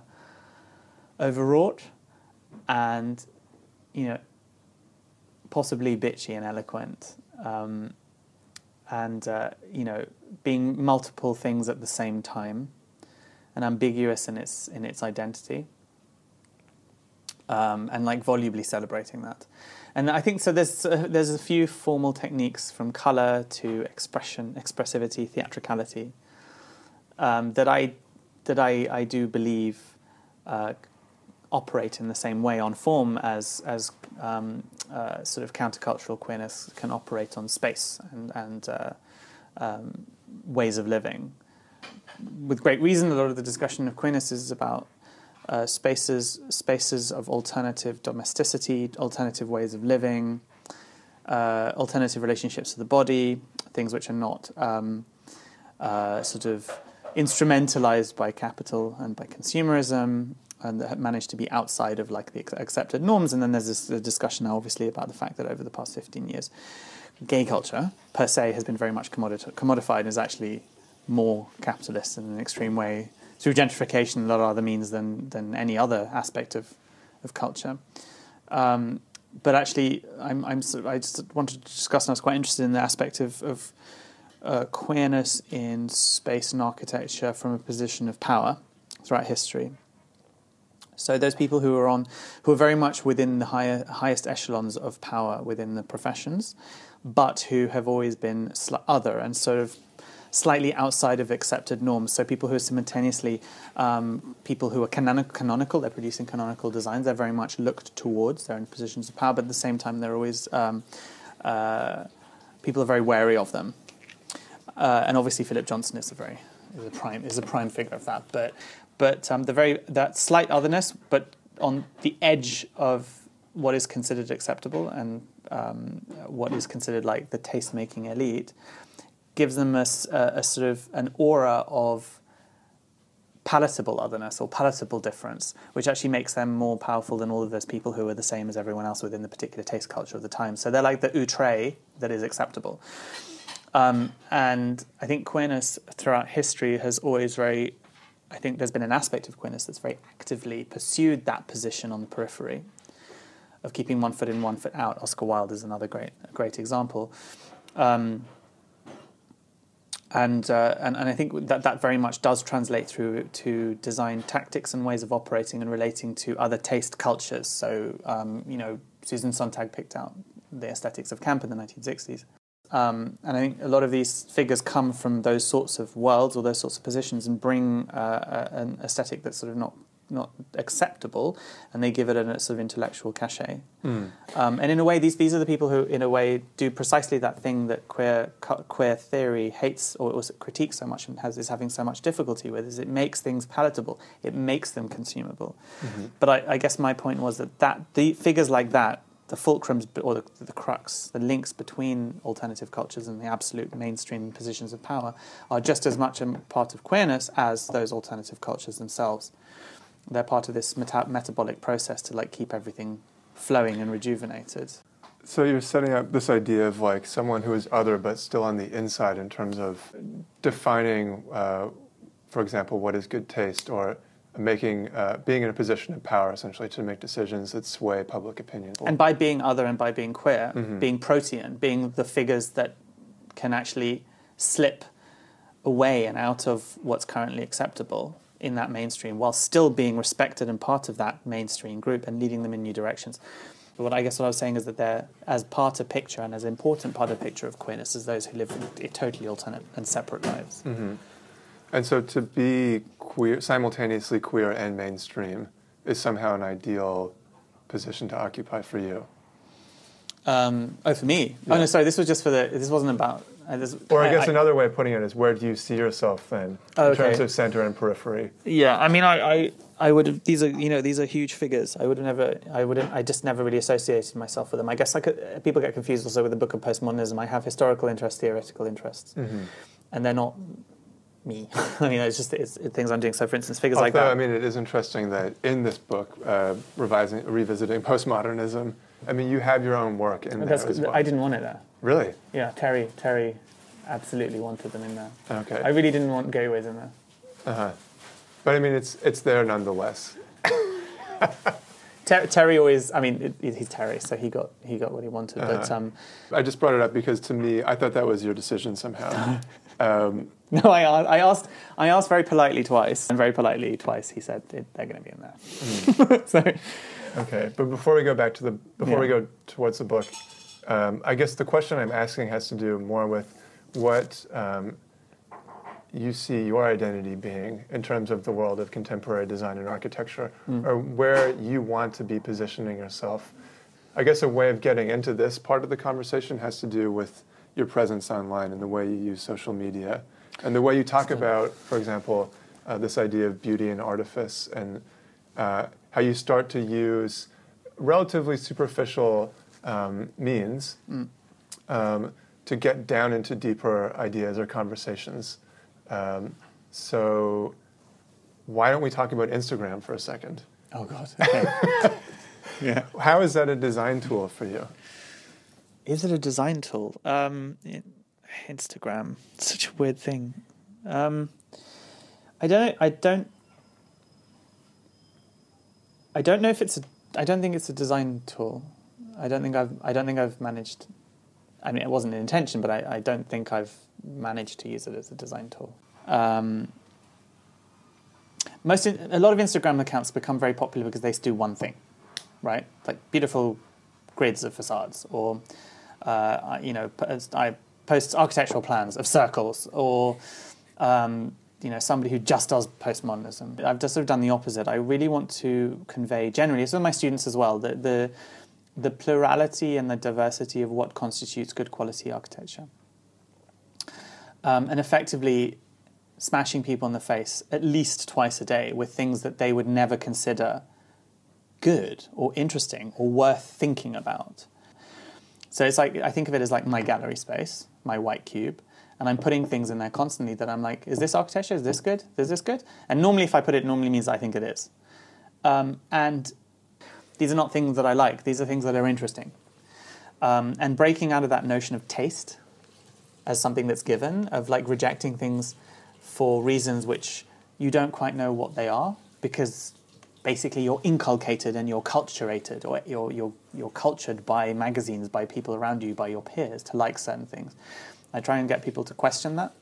overwrought and you know possibly bitchy and eloquent um, and uh, you know being multiple things at the same time and ambiguous in its in its identity um, and like volubly celebrating that and I think so. There's uh, there's a few formal techniques from color to expression, expressivity, theatricality um, that I that I, I do believe uh, operate in the same way on form as as um, uh, sort of countercultural queerness can operate on space and and uh, um, ways of living. With great reason, a lot of the discussion of queerness is about uh, spaces spaces of alternative domesticity, alternative ways of living, uh, alternative relationships to the body, things which are not um, uh, sort of instrumentalized by capital and by consumerism and that managed to be outside of like the accepted norms. And then there's this discussion now, obviously, about the fact that over the past 15 years, gay culture per se has been very much commodit- commodified and is actually more capitalist in an extreme way through gentrification and a lot of other means than than any other aspect of of culture. Um, but actually, I'm, I'm I just wanted to discuss, and I was quite interested in the aspect of, of uh, queerness in space and architecture from a position of power throughout history. So those people who are on, who are very much within the higher, highest echelons of power within the professions, but who have always been other and sort of slightly outside of accepted norms. So people who are simultaneously um, people who are canonic- canonical, they're producing canonical designs. They're very much looked towards. They're in positions of power, but at the same time, they're always um, uh, people are very wary of them. Uh, and obviously, Philip Johnson is a very is a prime is a prime figure of that. But but um, the very that slight otherness, but on the edge of what is considered acceptable and um, what is considered like the taste making elite gives them a, a, sort of an aura of palatable otherness or palatable difference, which actually makes them more powerful than all of those people who are the same as everyone else within the particular taste culture of the time. So they're like the outre that is acceptable. Um, and I think queerness throughout history has always very, I think there's been an aspect of queerness that's very actively pursued that position on the periphery of keeping one foot in, one foot out. Oscar Wilde is another great, great example. Um, and, uh, and and I think that that very much does translate through to design tactics and ways of operating and relating to other taste cultures. So um, you know, Susan Sontag picked out the aesthetics of camp in the 1960s, um, and I think a lot of these figures come from those sorts of worlds or those sorts of positions and bring uh, an aesthetic that's sort of not not acceptable, and they give it a sort of intellectual cachet. Mm. Um, and in a way, these these are the people who, in a way, do precisely that thing that queer queer theory hates or, or critiques so much and has is having so much difficulty with. Is it makes things palatable, it makes them consumable. Mm-hmm. But I, I, guess my point was that that the figures like that. The fulcrums or the, the crux, the links between alternative cultures and the absolute mainstream positions of power are just as much a part of queerness as those alternative cultures themselves they're part of this meta- metabolic process to like keep everything flowing and rejuvenated. So you're setting up this idea of like someone who is other but still on the inside in terms of defining, uh, for example, what is good taste or making, uh, being in a position of power essentially to make decisions that sway public opinion. And by being other and by being queer, Mm-hmm. being protean, being the figures that can actually slip away and out of what's currently acceptable in that mainstream while still being respected and part of that mainstream group and leading them in new directions. But what I guess what I was saying is that they're as part of picture and as important part of picture of queerness as those who live a totally alternate and separate lives. Mm-hmm. And so to be queer, simultaneously queer and mainstream is somehow an ideal position to occupy for you. Um, oh, for me? Yeah. Oh no, sorry. This was just for the. This wasn't about. Uh, this, Or I guess another way of putting it is where do you see yourself then Oh, in okay. terms of center and periphery? Yeah, I mean, I, I, I would have. These are, you know, these are huge figures. I would have never. I wouldn't. I just never really associated myself with them. I guess I could, people get confused also with the book of postmodernism. I have historical interests, theoretical interests, and they're not me. I mean, it's just it's, it's things I'm doing. So, for instance, figures like that. I mean, it is interesting that in this book, uh, revising, revisiting postmodernism, I mean, you have your own work in there That's, as well. I didn't want it there. Really? Yeah, Terry. Terry absolutely wanted them in there. Okay. I really didn't want gateways in there. uh-huh. But I mean, it's it's there nonetheless. Ter- Terry always. I mean, it, he's Terry, so he got he got what he wanted. But Uh-huh. um, I just brought it up because to me, I thought that was your decision somehow. um, No, I, I asked. I asked very politely twice, and very politely twice he said they're going to be in there. so Okay, but before we go back to the before we go towards the book, um, I guess the question I'm asking has to do more with what um, you see your identity being in terms of the world of contemporary design and architecture, or where you want to be positioning yourself. I guess a way of getting into this part of the conversation has to do with your presence online and the way you use social media, and the way you talk about, for example, uh, this idea of beauty and artifice, and uh, how you start to use relatively superficial um, means um, to get down into deeper ideas or conversations. Um, so, why don't we talk about Instagram for a second? oh god. Okay. yeah. How is that a design tool for you? Is it a design tool? Um, it- Instagram. Such a weird thing. Um, I don't. I don't. I don't know if it's a. I don't think it's a design tool. I don't think I've. I don't think I've managed. I mean, it wasn't an intention, but I, I don't think I've managed to use it as a design tool. Um, most, a lot of Instagram accounts become very popular because they do one thing, right? Like beautiful grids of facades, or uh, you know, I post architectural plans of circles, or um, you know, somebody who just does postmodernism. I've just sort of done the opposite. I really want to convey generally, some of my students as well, the, the the plurality and the diversity of what constitutes good quality architecture, um, and effectively smashing people in the face at least twice a day with things that they would never consider good or interesting or worth thinking about. So it's like I think of it as like my gallery space, my white cube, and I'm putting things in there constantly that I'm like, is this architecture? Is this good? Is this good? And normally, if I put it, it normally means I think it is. Um, and these are not things that I like. These are things that are interesting. Um, and breaking out of that notion of taste as something that's given, of like rejecting things for reasons which you don't quite know what they are, because basically you're inculcated and you're culturated, or you're, you're, you're cultured by magazines, by people around you, by your peers to like certain things. I try and get people to question that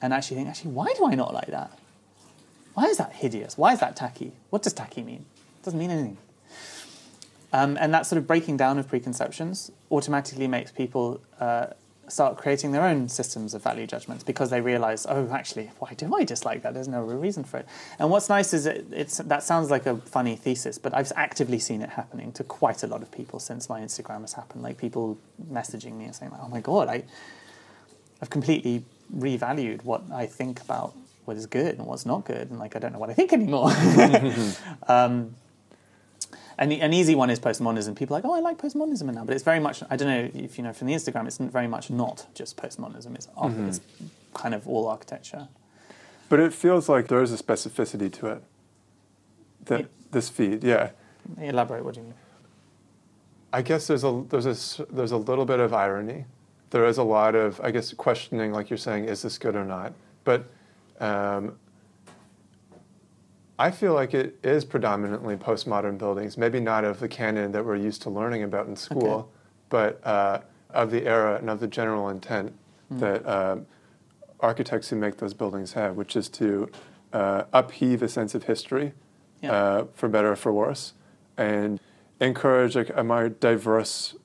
and actually think, actually, why do I not like that? Why is that hideous? Why is that tacky? What does tacky mean? It doesn't mean anything. Um, and that sort of breaking down of preconceptions automatically makes people uh, start creating their own systems of value judgments because they realize, oh, actually, why do I dislike that? There's no real reason for it. And what's nice is it, it's that sounds like a funny thesis, but I've actively seen it happening to quite a lot of people since my Instagram has happened. Like people messaging me and saying, oh my god, I, I've completely revalued what I think about what is good and what's not good, and like I don't know what I think anymore. um, and the- an easy one is postmodernism. People are like, oh, I like postmodernism now, but it's very much. I don't know if you know from the Instagram. It's very much not just postmodernism. It's, arch- it's kind of all architecture. But it feels like there is a specificity to it. That Yeah. this feed, yeah. Elaborate. What do you mean? I guess there's a there's a there's a little bit of irony. There is a lot of I guess questioning, like you're saying, is this good or not? But um, I feel like it is predominantly postmodern buildings, maybe not of the canon that we're used to learning about in school, Okay. but uh, of the era and of the general intent Mm. that uh, architects who make those buildings have, which is to uh, upheave a sense of history, Yeah. uh, for better or for worse, and encourage a, a more diverse,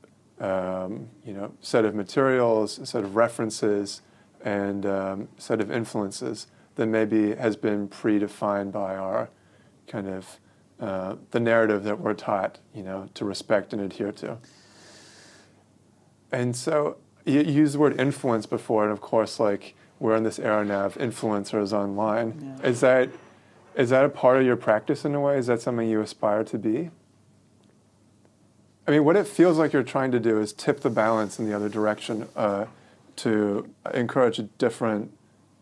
um, you know, set of materials, a set of references, and um, set of influences that maybe has been predefined by our kind of uh, the narrative that we're taught, you know, to respect and adhere to. And so you you used the word influence before, and of course, like we're in this era now of influencers online. Yeah. Is that is that a part of your practice in a way? Is that something you aspire to be? I mean, what it feels like you're trying to do is tip the balance in the other direction uh, to encourage a different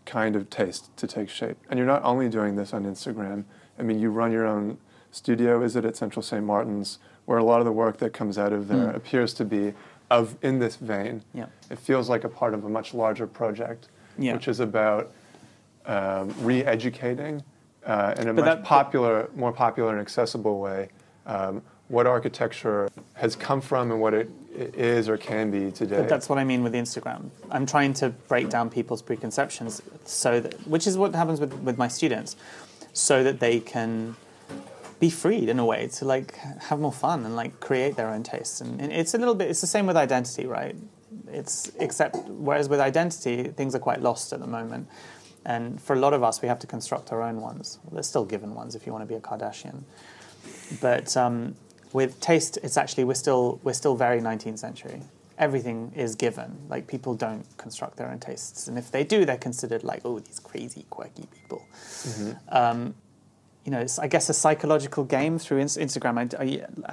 kind of taste to take shape. And you're not only doing this on Instagram. I mean, you run your own studio, is it at Central St. Martin's, where a lot of the work that comes out of there Mm. appears to be of in this vein. Yeah. It feels like a part of a much larger project, Yeah. which is about um, re-educating uh, in a But much that- popular, more popular and accessible way um, what architecture has come from and what it is or can be today. But that's what I mean with Instagram. I'm trying to break down people's preconceptions, so that, which is what happens with, with my students, so that they can be freed in a way to like have more fun and like create their own tastes. And, and it's a little bit. It's the same with identity, right? It's except whereas with identity things are quite lost at the moment, and for a lot of us we have to construct our own ones. Well, they're still given ones if you want to be a Kardashian, but um, with taste, it's actually we're still we're still very 19th century. Everything is given. Like people don't construct their own tastes, and if they do, they're considered like oh these crazy quirky people. Um, you know, it's I guess a psychological game through ins- Instagram. I,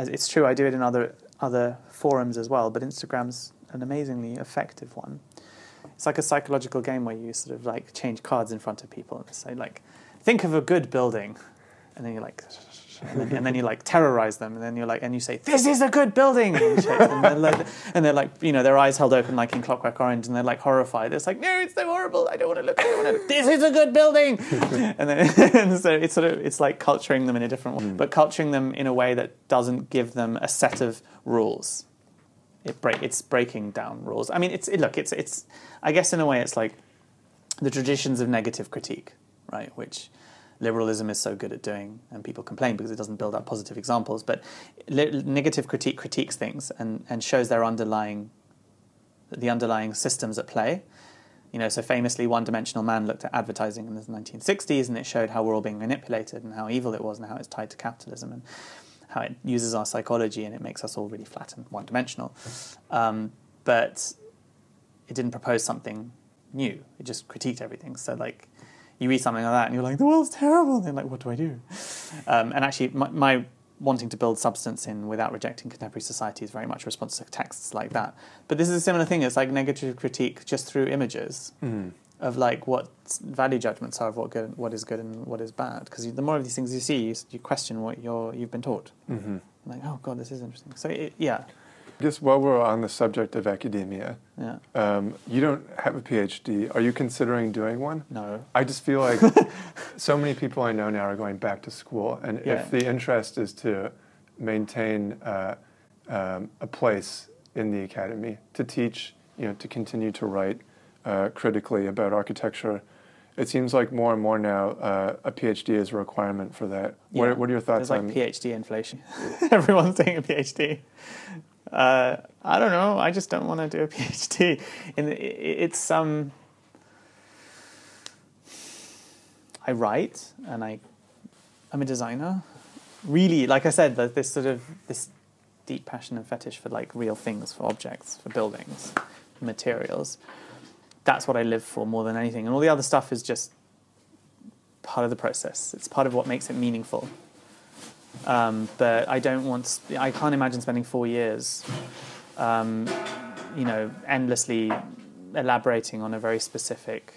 I- it's true, I do it in other other forums as well, but Instagram's an amazingly effective one. It's like a psychological game where you sort of like change cards in front of people and say like, think of a good building, and then you're like, and then, and then you like terrorize them, and then you're like, and you say, this is a good building, and, shake and, they're like, and they're like, you know, their eyes held open like in Clockwork Orange, and they're like horrified. It's like, no, it's so horrible. I don't want to look. I don't want to. This is a good building, and then and so it's sort of it's like culturing them in a different way, hmm. but culturing them in a way that doesn't give them a set of rules. It break it's breaking down rules. I mean, it's it, look, it's it's I guess in a way it's like the traditions of negative critique, right? Which liberalism is so good at doing, and people complain because it doesn't build up positive examples. But li- negative critique critiques things and, and shows their underlying the underlying systems at play. You know, so famously, One Dimensional Man looked at advertising in the 1960s, and it showed how we're all being manipulated and how evil it was, and how it's tied to capitalism, and how it uses our psychology and it makes us all really flat and one-dimensional. Um, but it didn't propose something new. It just critiqued everything. So like, you read something like that and you're like, the world's terrible. And then like, what do I do? Um, and actually, my, my wanting to build substance in without rejecting contemporary society is very much a response to texts like that. But this is a similar thing. It's like negative critique just through images of like what value judgments are of what good, what is good and what is bad. Because the more of these things you see, you, you question what you're, you've been taught. Mm-hmm. Like, oh god, this is interesting. So it, yeah, Just while we're on the subject of academia, yeah, um, you don't have a PhD. Are you considering doing one? no, I just feel like so many people I know now are going back to school, and Yeah. if the interest is to maintain uh, um, a place in the academy, to teach, you know, to continue to write uh, critically about architecture, it seems like more and more now uh, a PhD is a requirement for that. Yeah. What, what are your thoughts There's like on? PhD inflation. Everyone's doing a PhD. Uh, I don't know. I just don't want to do a PhD. And it, it's um, I write and I, I'm a designer. Really, like I said, there's this sort of this deep passion and fetish for like real things, for objects, for buildings, materials. That's what I live for more than anything, and all the other stuff is just part of the process. It's part of what makes it meaningful. Um, but I don't want. I can't imagine spending four years, um, you know, endlessly elaborating on a very specific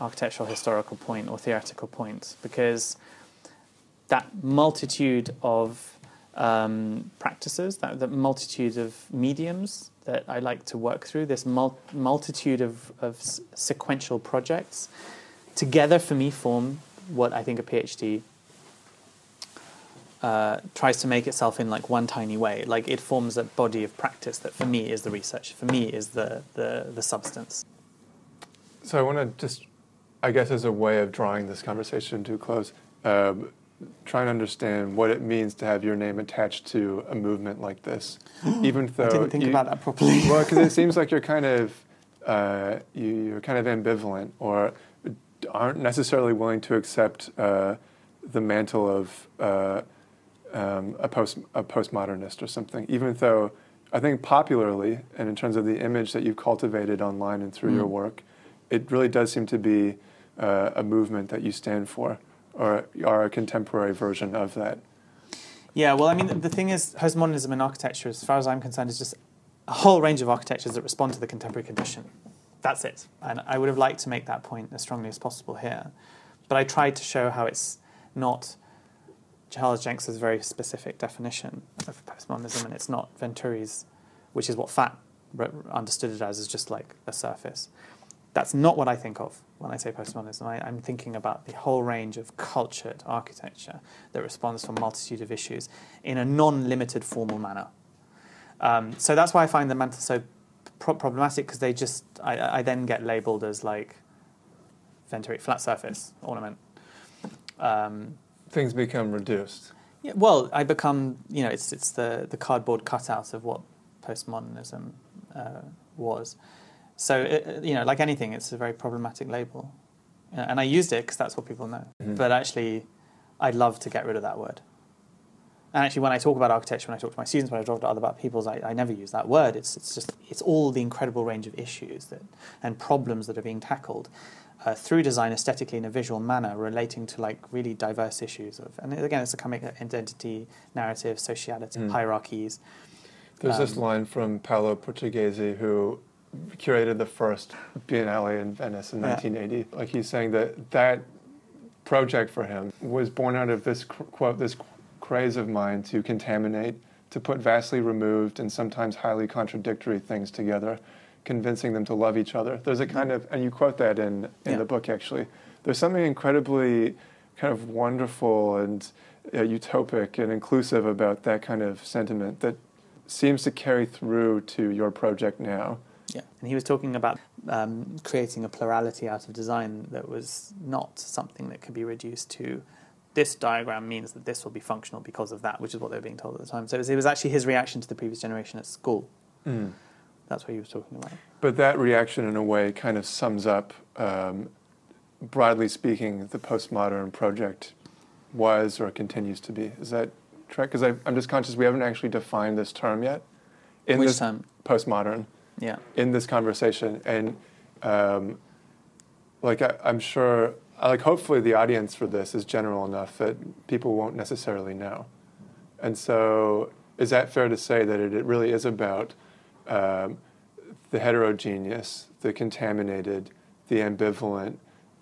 architectural historical point or theoretical point because that multitude of um, practices, that, that multitude of mediums that I like to work through, this mul- multitude of, of s- sequential projects, together for me form what I think a PhD uh, tries to make itself in like one tiny way. Like it forms a body of practice that for me is the research, for me is the, the, the substance. So I want to just, I guess, as a way of drawing this conversation to a close, uh, try and understand what it means to have your name attached to a movement like this. Even though I didn't think you, about that properly. well, because it seems like you're kind of uh, you, you're kind of ambivalent or aren't necessarily willing to accept uh, the mantle of uh, um, a post a postmodernist or something. Even though I think popularly and in terms of the image that you've cultivated online and through Mm. your work, it really does seem to be uh, a movement that you stand for or are a contemporary version of that. Yeah, well, I mean, the, the thing is, postmodernism in architecture, as far as I'm concerned, is just a whole range of architectures that respond to the contemporary condition. That's it. And I would have liked to make that point as strongly as possible here. But I tried to show how it's not Charles Jencks's very specific definition of postmodernism, and it's not Venturi's, which is what FAT re- understood it as, is just like a surface. That's not what I think of when I say postmodernism. I, I'm thinking about the whole range of cultured architecture that responds to a multitude of issues in a non-limited formal manner. Um, so that's why I find the mantle so pro- problematic because they just I, I then get labelled as like Venturi flat surface ornament. Um, Things become reduced. yeah, well, I become you know it's it's the the cardboard cutout of what postmodernism uh, was. So it, you know, like anything, it's a very problematic label, Uh, and I used it because that's what people know. Mhm. But actually, I'd love to get rid of that word. And actually, when I talk about architecture, when I talk to my students, when I talk to other about peoples, I, I never use that word. It's it's just it's all the incredible range of issues that and problems that are being tackled uh, through design aesthetically in a visual manner relating to like really diverse issues of and again it's a comic identity narrative sociality Mm. hierarchies There's this Um, line from Paolo Portoghesi, who curated the first Biennale in Venice in Yeah. 1980. Like he's saying that that project for him was born out of this cr- quote, this craze of mine to contaminate, to put vastly removed and sometimes highly contradictory things together, convincing them to love each other. There's a kind of, and you quote that in in Yeah. the book actually. There's something incredibly kind of wonderful and uh, utopic and inclusive about that kind of sentiment that seems to carry through to your project now. yeah and he was talking about um, creating a plurality out of design that was not something that could be reduced to this diagram means that this will be functional because of that which is what they were being told at the time so it was, it was actually his reaction to the previous generation at school that's what he was talking about But that reaction, in a way, kind of sums up, um, broadly speaking, the postmodern project was or continues to be. Is that correct? Because I'm just conscious we haven't actually defined this term yet. In which this postmodern, yeah in this conversation, and um, like I, I'm sure, like hopefully the audience for this is general enough that people won't necessarily know. And so, is that fair to say that it, it really is about um, the heterogeneous, the contaminated, the ambivalent,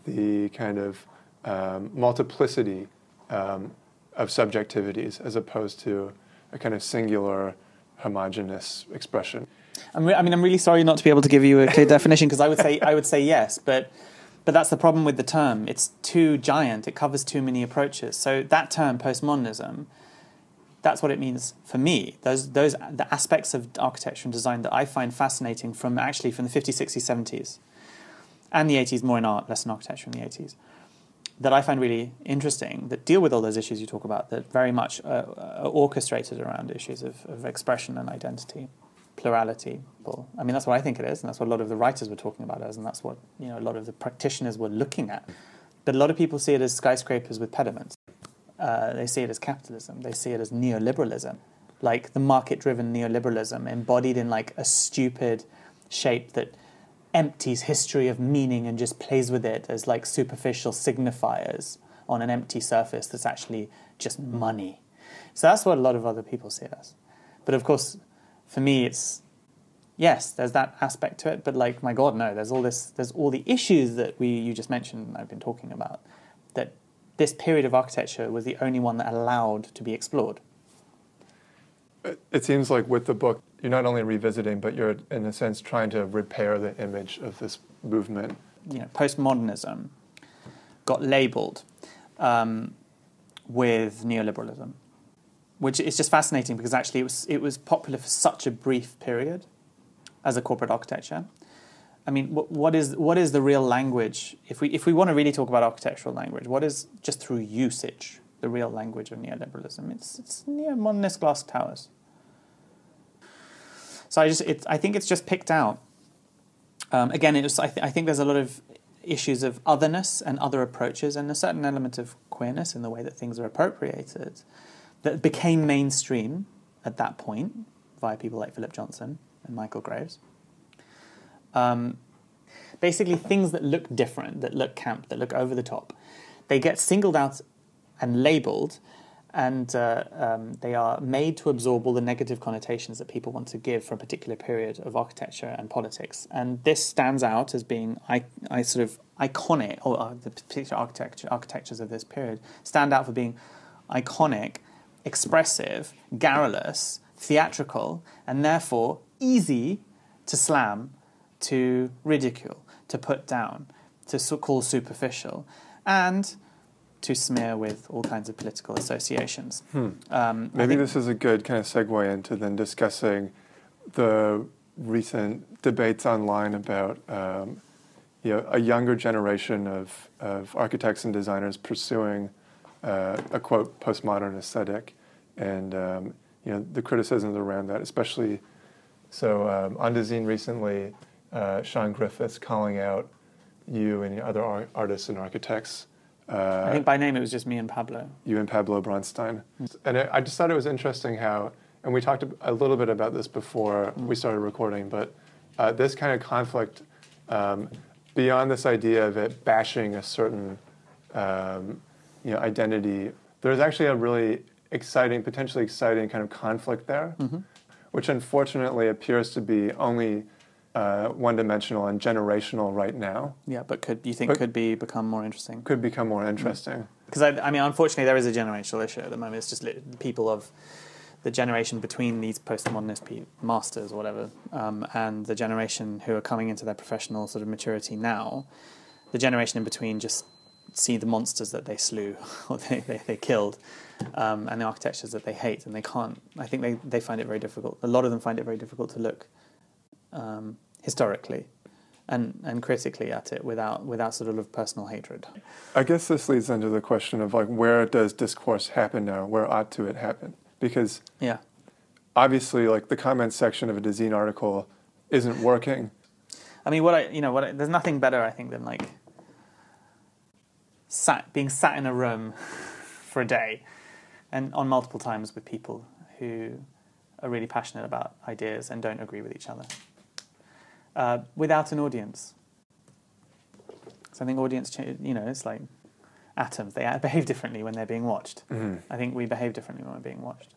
the kind of um, multiplicity um, of subjectivities as opposed to a kind of singular, homogeneous expression? I'm re- I mean, I'm really sorry not to be able to give you a clear definition because I would say I would say yes, but but that's the problem with the term. It's too giant. It covers too many approaches. So that term, postmodernism, that's what it means for me. Those those the aspects of architecture and design that I find fascinating from actually from the 50s, 60s, 70s, and the 80s, more in art, less in architecture in the 80s. That I find really interesting, that deal with all those issues you talk about, that very much uh, are orchestrated around issues of, of expression and identity plurality. I mean, that's what I think it is, and that's what a lot of the writers were talking about as, and that's what you know a lot of the practitioners were looking at. But a lot of people see it as skyscrapers with pediments. Uh, they see it as capitalism. They see it as neoliberalism, like the market-driven neoliberalism embodied in like a stupid shape that empties history of meaning and just plays with it as like superficial signifiers on an empty surface that's actually just money. So that's what a lot of other people see it as. But of course, for me, it's yes, there's that aspect to it. But like, my God, no, there's all this, there's all the issues that we you just mentioned. I've been talking about. This period of architecture was the only one that allowed to be explored. It- seems like with the book, you're not only revisiting, but you're, in a sense, trying to repair the image of this movement. you know, postmodernism got labelled um, with neoliberalism. which is just fascinating because actually it was it was popular for such a brief period as a corporate architecture. I mean, what, what is what is the real language? If we if we want to really talk about architectural language, what is just through usage the real language of neoliberalism? It's it's neo-modernist glass towers. So I just it, I think it's just picked out. Um, again, it was, I, th- I think there's a lot of issues of otherness and other approaches, and a certain element of queerness in the way that things are appropriated that became mainstream at that point via people like Philip Johnson and Michael Graves. Um, basically, things that look different, that look camp, that look over the top, they get singled out and labeled, and uh, um, they are made to absorb all the negative connotations that people want to give for a particular period of architecture and politics. And this stands out as being I, I sort of iconic, or uh, the particular architecture, architectures of this period stand out for being iconic expressive, garrulous, theatrical, and therefore easy to slam, to ridicule, to put down, to call superficial, and to smear with all kinds of political associations. Hmm. Um, Maybe this is a good kind of segue into then discussing the recent debates online about um, you know, a younger generation of, of architects and designers pursuing uh, a quote postmodern aesthetic, and um, you know the criticisms around that, especially so um, on Dezeen recently, uh, Sean Griffiths calling out you and other ar- artists and architects. Uh, I think by name it was just me and Pablo. You and Pablo Bronstein, mm. and it, I just thought it was interesting how, and we talked a little bit about this before mm. we started recording, but uh, this kind of conflict um, beyond this idea of it bashing a certain um, you know, identity, there's actually a really exciting, potentially exciting kind of conflict there, mm-hmm. which unfortunately appears to be only uh, one-dimensional and generational right now. Yeah, but could you think but could be become more interesting? Could become more interesting. Because I, I, mean, unfortunately, there is a generational issue at the moment. It's just people of the generation between these postmodernist pe- masters or whatever, um, and the generation who are coming into their professional sort of maturity now. The generation in between just see the monsters that they slew or they, they, they killed um, and the architectures that they hate and they can't i think they, they find it very difficult a lot of them find it very difficult to look um, historically and, and critically at it without without sort of personal hatred. I guess this leads into the question of like where does discourse happen now? Where ought to it happen? Because yeah. obviously like the comment section of a Dezeen article isn't working. I mean what i you know what I, there's nothing better i think than like sat being sat in a room for a day and on multiple times with people who are really passionate about ideas and don't agree with each other uh, without an audience. So I think audience, you know, it's like atoms. They behave differently when they're being watched. Mm-hmm. I think we behave differently when we're being watched.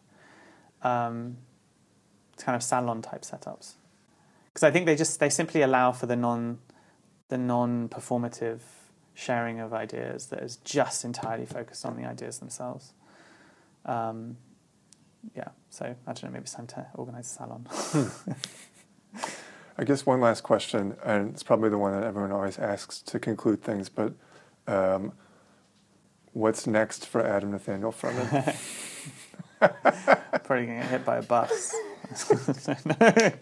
Um, it's kind of salon type setups because I think they just they simply allow for the non the non performative sharing of ideas that is just entirely focused on the ideas themselves. Um, yeah, so I don't know, maybe it's time to organize a salon. I guess one last question, and it's probably the one that everyone always asks to conclude things, but um, what's next for Adam Nathaniel Furman? probably going to get hit by a bus. I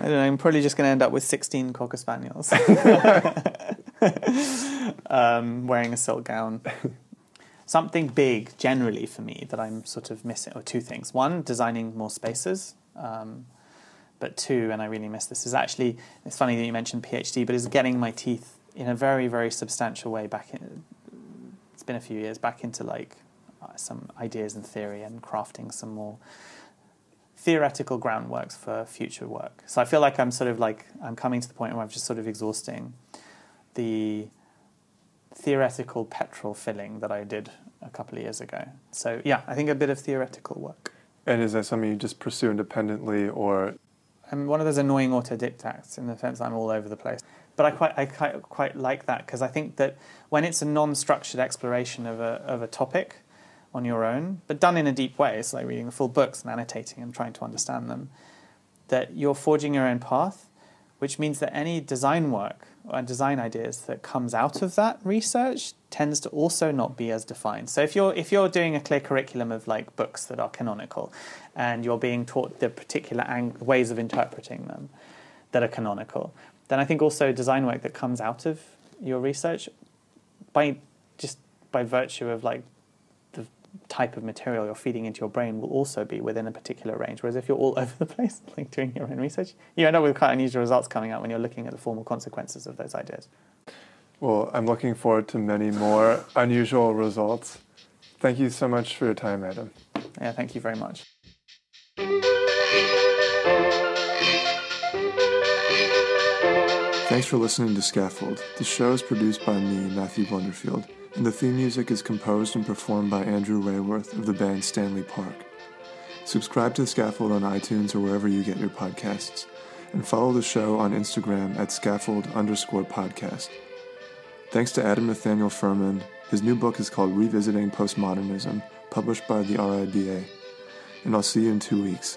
don't know, I'm probably just going to end up with 16 Cocker Spaniels. um, wearing a silk gown. Something big, generally for me, that I'm sort of missing, or two things. One, designing more spaces. Um, but two, and I really miss this, is actually, it's funny that you mentioned PhD, but is getting my teeth in a very, very substantial way back in, it's been a few years, back into like uh, some ideas and theory and crafting some more theoretical groundworks for future work. So I feel like I'm sort of like, I'm coming to the point where I'm just sort of exhausting the theoretical petrol filling that I did a couple of years ago. So yeah, I think a bit of theoretical work. And is that something you just pursue independently, or? I'm one of those annoying autodidacts in the sense I'm all over the place. But I quite, I quite, quite like that because I think that when it's a non-structured exploration of a, of a topic on your own, but done in a deep way, it's like reading the full books and annotating and trying to understand them, that you're forging your own path, which means that any design work and design ideas that comes out of that research tends to also not be as defined. So if you're if you're doing a clear curriculum of like books that are canonical, and you're being taught the particular ang- ways of interpreting them that are canonical, then I think also design work that comes out of your research by just by virtue of like type of material you're feeding into your brain will also be within a particular range. Whereas if you're all over the place, like doing your own research, you end up with quite unusual results coming out when you're looking at the formal consequences of those ideas. Well, I'm looking forward to many more unusual results. Thank you so much for your time, Adam. Yeah, thank you very much. Thanks for listening to Scaffold. The show is produced by me, Matthew Blunderfield, and the theme music is composed and performed by Andrew Rayworth of the band Stanley Park. Subscribe to Scaffold on iTunes or wherever you get your podcasts, and follow the show on Instagram at scaffold underscore podcast. Thanks to Adam Nathaniel Furman. His new book is called Revisiting Postmodernism, published by the RIBA. And I'll see you in two weeks.